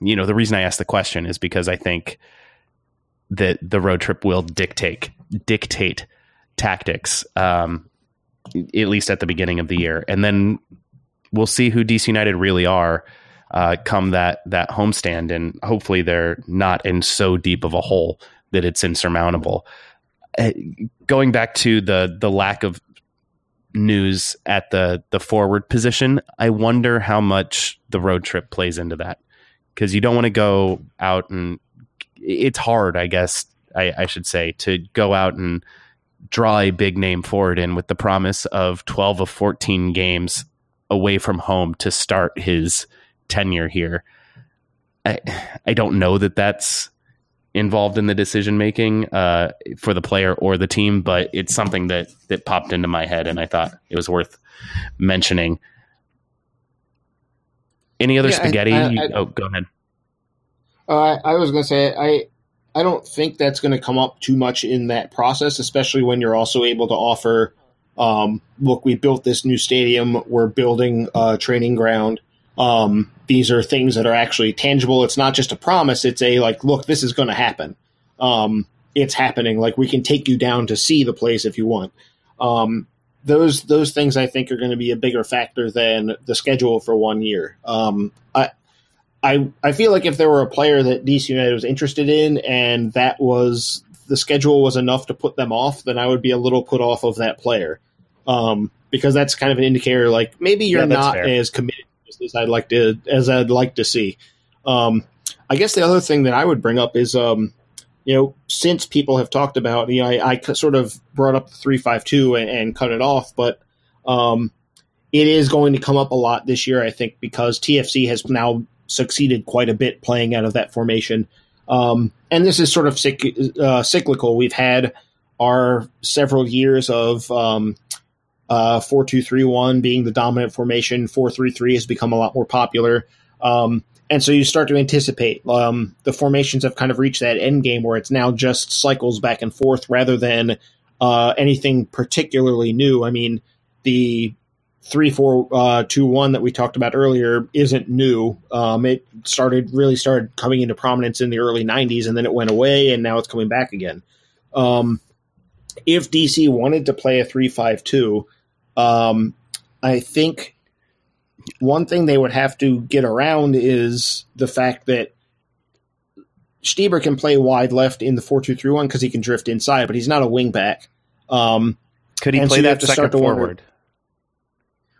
you know the reason I asked the question is because I think that the road trip will dictate dictate tactics. Um, at least at the beginning of the year, and then we'll see who DC United really are uh, come that that homestand, and hopefully they're not in so deep of a hole that it's insurmountable. Uh, going back to the the lack of news at the the forward position, I wonder how much the road trip plays into that because you don't want to go out and it's hard, I guess I, I should say, to go out and draw a big name forward in with the promise of 12 of 14 games away from home to start his tenure here. I, I don't know that that's involved in the decision making uh, for the player or the team, but it's something that that popped into my head, and I thought it was worth mentioning. Any other yeah, spaghetti? I, I, oh, go ahead. Uh, I was going to say I I don't think that's going to come up too much in that process, especially when you're also able to offer. Um, look, we built this new stadium. We're building a training ground. Um, these are things that are actually tangible. It's not just a promise. It's a like, look, this is going to happen. Um, it's happening. Like we can take you down to see the place if you want. Um, those those things I think are going to be a bigger factor than the schedule for one year. Um, I I feel like if there were a player that DC United was interested in, and that was the schedule was enough to put them off, then I would be a little put off of that player, um, because that's kind of an indicator like maybe you're yeah, not fair. as committed as I'd like to as I'd like to see. Um, I guess the other thing that I would bring up is, um, you know, since people have talked about, you know, I, I sort of brought up the three five two and, and cut it off, but um, it is going to come up a lot this year, I think, because TFC has now succeeded quite a bit playing out of that formation. Um, and this is sort of uh, cyclical. We've had our several years of um, uh, 4-2-3-1 being the dominant formation. 4-3-3 has become a lot more popular. Um, and so you start to anticipate um, the formations have kind of reached that end game where it's now just cycles back and forth rather than uh, anything particularly new. I mean, the three four uh, two one that we talked about earlier isn't new. Um, it started really started coming into prominence in the early '90s, and then it went away, and now it's coming back again. Um, if DC wanted to play a three five two, um, I think one thing they would have to get around is the fact that Stieber can play wide left in the four two three one because he can drift inside, but he's not a wing back. Um, Could he play so that second forward? Wonder,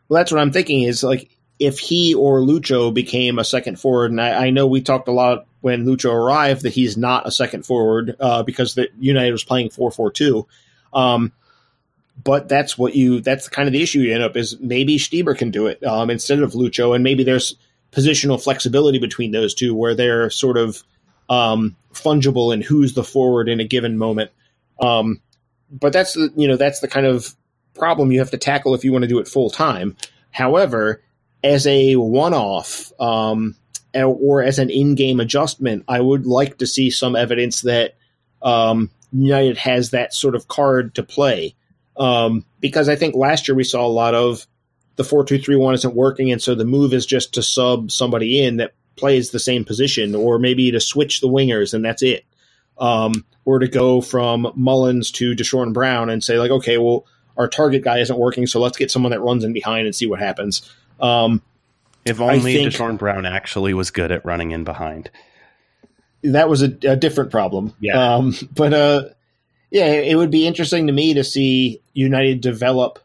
well, that's what I'm thinking is like if he or Lucho became a second forward, and I, I know we talked a lot when Lucho arrived that he's not a second forward uh, because the United was playing four four two. Um, but that's what you that's kind of the issue you end up is maybe Stieber can do it um, instead of Lucho, and maybe there's positional flexibility between those two where they're sort of um, fungible in who's the forward in a given moment. Um, but that's the you know that's the kind of problem you have to tackle if you want to do it full time. However, as a one off um, or as an in game adjustment, I would like to see some evidence that um, United has that sort of card to play. Um, because I think last year we saw a lot of the 4 2 3 1 isn't working, and so the move is just to sub somebody in that plays the same position, or maybe to switch the wingers, and that's it. um, were to go from Mullins to Deshorn Brown and say like, okay, well, our target guy isn't working, so let's get someone that runs in behind and see what happens. Um, if only think- Deshorn Brown actually was good at running in behind. that was a, a different problem. Yeah. Um, but uh, yeah, it would be interesting to me to see United develop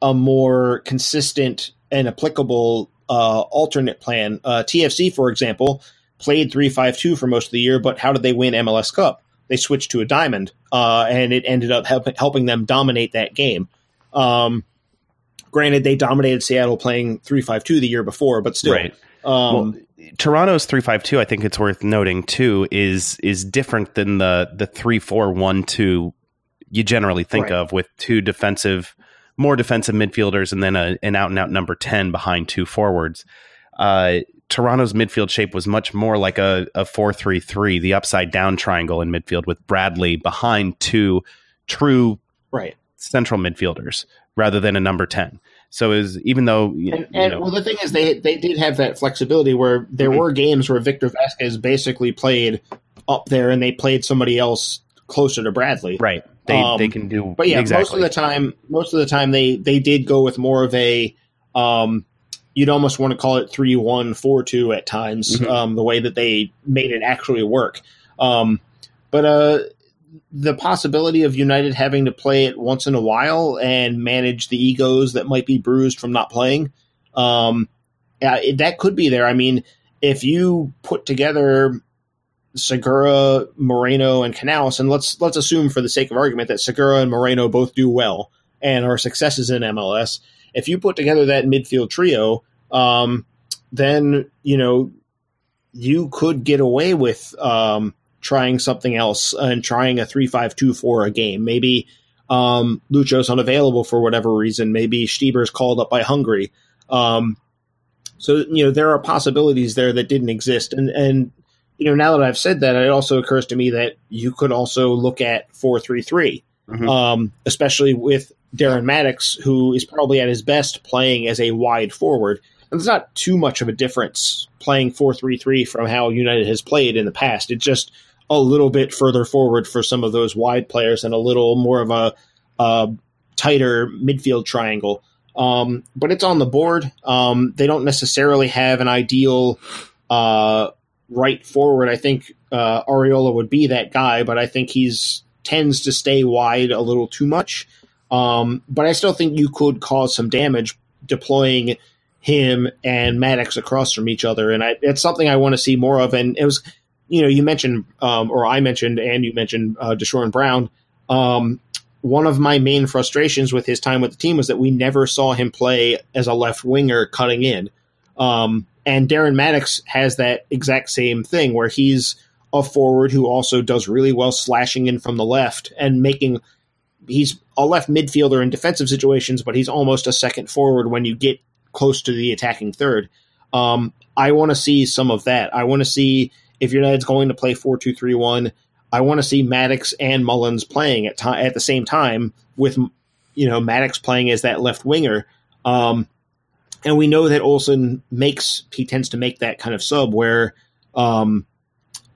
a more consistent and applicable uh, alternate plan. Uh, TFC, for example, played three five two for most of the year, but how did they win MLS Cup? They switched to a diamond, uh, and it ended up help- helping them dominate that game. Um, granted, they dominated Seattle playing three five two the year before, but still, Right. Um, well, Toronto's three five two. I think it's worth noting too is is different than the the three four one two you generally think Right. of with two defensive, more defensive midfielders, and then a, an out and out number ten behind two forwards. Uh, Toronto's midfield shape was much more like a, a four three three, the upside down triangle in midfield with Bradley behind two true right. central midfielders rather than a number ten. So is even though And, know, well, the thing is, they they did have that flexibility where there Mhm. were games where Victor Vázquez basically played up there, and they played somebody else closer to Bradley. right they um, they can do But yeah, exactly. most of the time, most of the time they they did go with more of a. Um, you'd almost want to call it three one four two at times. Mhm. Um, the way that they made it actually work. Um, but uh, the possibility of United having to play it once in a while and manage the egos that might be bruised from not playing, um, yeah, it, that could be there. I mean, if you put together Segura, Moreno, and Canales, and let's let's assume for the sake of argument that Segura and Moreno both do well and are successes in MLS. If you put together that midfield trio, um, then you know you could get away with um, trying something else and trying a three-five-two for a game. Maybe um, Lucho's unavailable for whatever reason. Maybe Stieber's called up by Hungary. Um, so you know there are possibilities there that didn't exist, and and you know now that I've said that, it also occurs to me that you could also look at four-three-three, Mhm. um, especially with Darren Mattocks, who is probably at his best playing as a wide forward. And there's not too much of a difference playing four-three-three from how United has played in the past. It's just a little bit further forward for some of those wide players and a little more of a, uh tighter midfield triangle. Um, but it's on the board. Um, they don't necessarily have an ideal uh, right forward. I think uh, Arriola would be that guy, but I think he's tends to stay wide a little too much. Um, but I still think you could cause some damage deploying him and Mattocks across from each other, and I, it's something I want to see more of. And it was, you know, you mentioned, um, or I mentioned, and you mentioned uh, Deshorn Brown. Um, one of my main frustrations with his time with the team was that we never saw him play as a left winger cutting in. Um, and Darren Mattocks has that exact same thing where he's a forward who also does really well slashing in from the left and making. He's a left midfielder in defensive situations, but he's almost a second forward when you get close to the attacking third. Um, I want to see some of that. I want to see if United's going to play four two three one. I want to see Mattocks and Mullins playing at at the same time with you know Mattocks playing as that left winger. Um, and we know that Olsen makes he tends to make that kind of sub where um,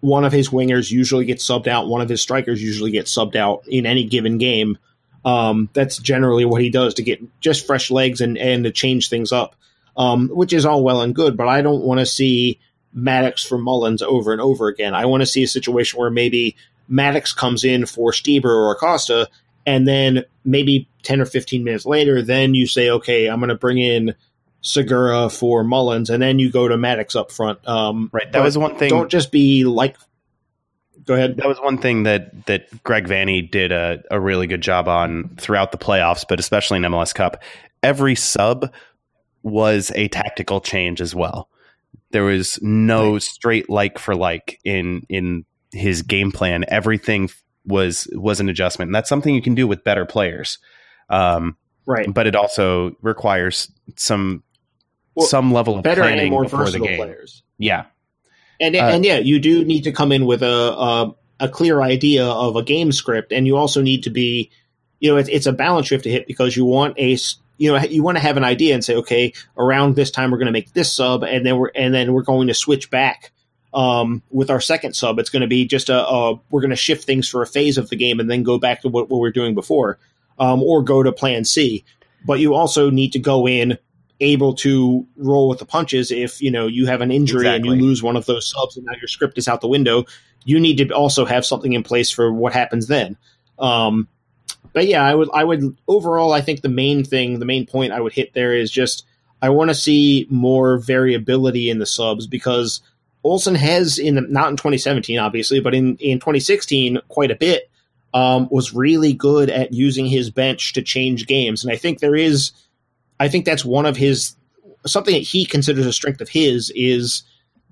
one of his wingers usually gets subbed out, one of his strikers usually gets subbed out in any given game. Um, that's generally what he does to get just fresh legs and and to change things up, um, which is all well and good. But I don't want to see Mattocks for Mullins over and over again. I want to see a situation where maybe Mattocks comes in for Stieber or Acosta, and then maybe 10 or 15 minutes later, then you say, okay, I'm going to bring in Segura for Mullins, and then you go to Mattocks up front. Um, Right. That was one thing. Don't just be like. Go ahead. That was one thing that that Greg Vanney did a, a really good job on throughout the playoffs, but especially in MLS Cup. Every sub was a tactical change as well. There was no straight like for like in in his game plan. Everything was was an adjustment, and that's something you can do with better players. Um, Right. but it also requires some Well, some level of Better and more before the versatile game. players. Yeah, And Uh, and yeah, you do need to come in with a, a a clear idea of a game script, and you also need to be, you know, it's, it's a balance you have to hit because you want a you know you want to have an idea and say, okay, around this time we're going to make this sub, and then we're and then we're going to switch back Um, with our second sub, it's going to be just a, a we're going to shift things for a phase of the game and then go back to what, what we are doing before, um, or go to Plan C. But you also need to go in able to roll with the punches if you know you have an injury exactly. and you lose one of those subs and now your script is out the window you need to also have something in place for what happens then um, but yeah i would i would overall i think the main thing the main point i would hit there is just i want to see more variability in the subs because olsen has in the, not in 2017 obviously but in in 2016 quite a bit um, was really good at using his bench to change games and i think there is I think that's one of his something that he considers a strength of his is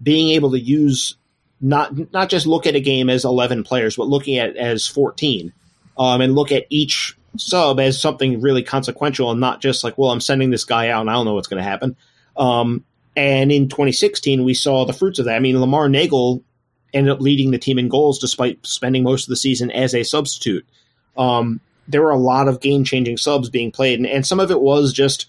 being able to use not not just look at a game as 11 players but looking at as 14 um, and look at each sub as something really consequential and not just like well i'm sending this guy out and i don't know what's going to happen. Um, and in 2016 we saw the fruits of that. I mean lamar neagle ended up leading the team in goals despite spending most of the season as a substitute. Um, there were a lot of game changing subs being played and, and some of it was just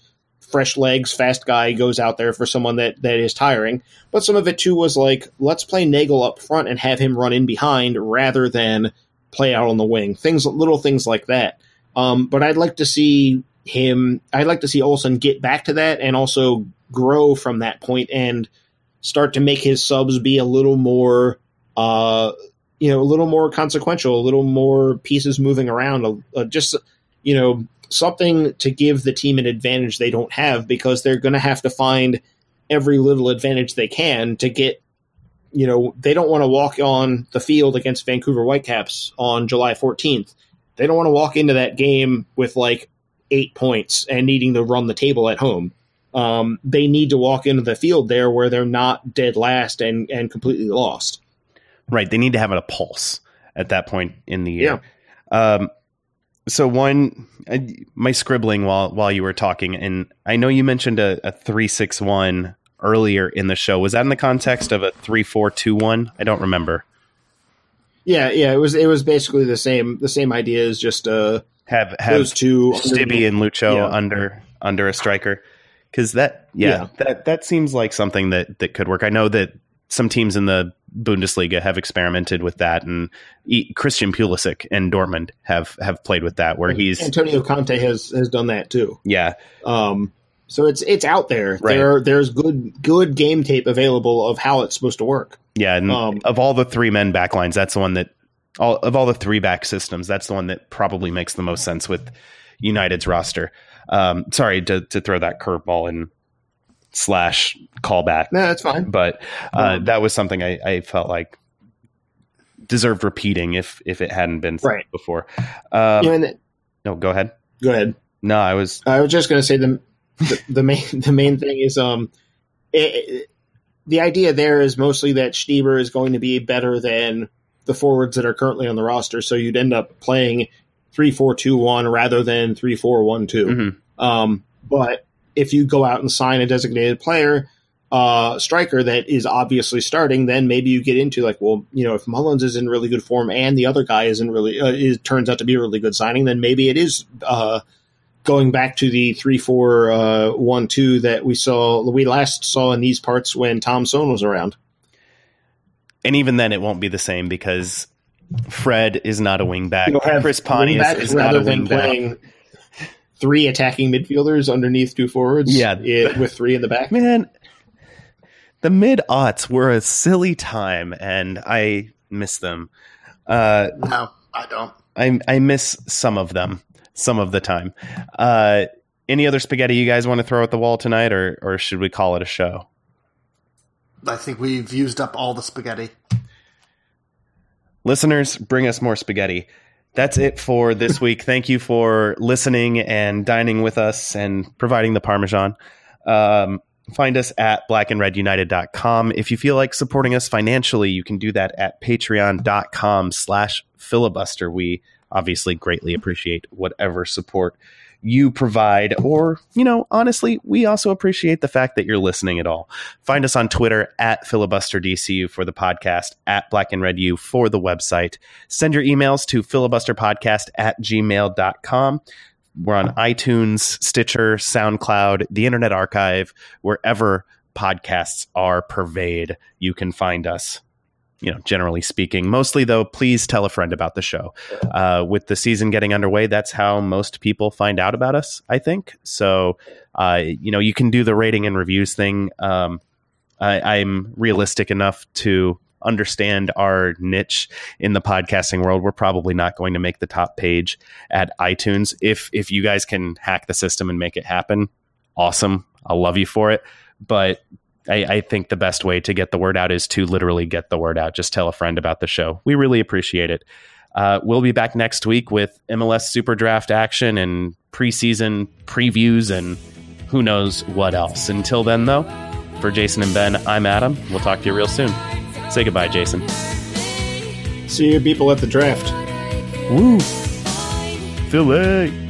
fresh legs, fast guy goes out there for someone that, that is tiring. But some of it too was like, let's play Neagle up front and have him run in behind rather than play out on the wing. Things, little things like that. Um, but I'd like to see him. I'd like to see Olsen get back to that and also grow from that point and start to make his subs be a little more, uh, you know, a little more consequential, a little more pieces moving around. Uh, just you know, something to give the team an advantage they don't have because they're going to have to find every little advantage they can to get you know they don't want to walk on the field against Vancouver Whitecaps on July 14th. They don't want to walk into that game with like 8 points and needing to run the table at home. Um, they need to walk into the field there where they're not dead last and and completely lost. Right, they need to have a pulse at that point in the year. Yeah. Um, so one, my scribbling while while you were talking, and I know you mentioned a, a three six one earlier in the show. Was that in the context of a three four two one? I don't remember. Yeah, yeah, it was it was basically the same the same idea as just uh have have those two Stibby and Lucho yeah. under under a striker because that yeah, yeah, that that seems like something that that could work. I know that some teams in the Bundesliga have experimented with that, and Christian Pulisic and Dortmund have have played with that, where he's Antonio Conte has has done that too. Yeah. Um. So it's it's out there. Right. There there's good good game tape available of how it's supposed to work. Yeah, and um, of all the three men backlines, that's the one that all of all the three back systems, that's the one that probably makes the most sense with United's roster. Um, sorry to to throw that curveball in slash callback. No, that's fine. But uh, um, that was something I, I, felt like deserved repeating if if it hadn't been right. before. Um, yeah, the, no, go ahead. Go ahead. No, I was. I was just going to say the, the, the main the main thing is um, it, it, the idea there is mostly that Stieber is going to be better than the forwards that are currently on the roster. So you'd end up playing three four two one rather than three four one two. Mm-hmm. Um, but if you go out and sign a designated player, uh, striker that is obviously starting, then maybe you get into like, well, you know, if Mullins is in really good form and the other guy isn't really, uh, it turns out to be a really good signing, then maybe it is uh, going back to the three four uh, one two that we saw, we last saw in these parts when Tom Soehn was around. And even then, it won't be the same because Fred is not a wingback. Chris Pontius is not a wing wingback three attacking midfielders underneath two forwards. Yeah, it, with three in the back. Man, the mid aughts were a silly time, and I miss them. Uh, no, I don't. I I miss some of them, some of the time. Uh, any other spaghetti you guys want to throw at the wall tonight, or or should we call it a show? I think we've used up all the spaghetti. Listeners, bring us more spaghetti that's it for this week. Thank you for listening and dining with us and providing the Parmesan. Um, find us at blackandredunited.com. If you feel like supporting us financially, you can do that at patreon.com slash filibuster. We obviously greatly appreciate whatever support you provide, or, you know, honestly, we also appreciate the fact that you're listening at all. Find us on Twitter at filibusterdcu for the podcast, at black and red u for the website. Send your emails to filibusterpodcast at gmail.com. We're on iTunes, Stitcher, SoundCloud, the Internet Archive, wherever podcasts are pervade, you can find us. You know, generally speaking, mostly though, please tell a friend about the show. Uh, with the season getting underway, that's how most people find out about us, I think. So, uh, you know, you can do the rating and reviews thing. Um, I, I'm realistic enough to understand our niche in the podcasting world, we're probably not going to make the top page at iTunes. If if you guys can hack the system and make it happen, awesome. I'll love you for it. But I, I, think the best way to get the word out is to literally get the word out. Just tell a friend about the show. We really appreciate it. Uh, we'll be back next week with MLS Super Draft action and preseason previews and who knows what else. Until then, though, for Jason and Ben, I'm Adam. We'll talk to you real soon. Say goodbye, Jason. See you people at the draft. Woo! Philly!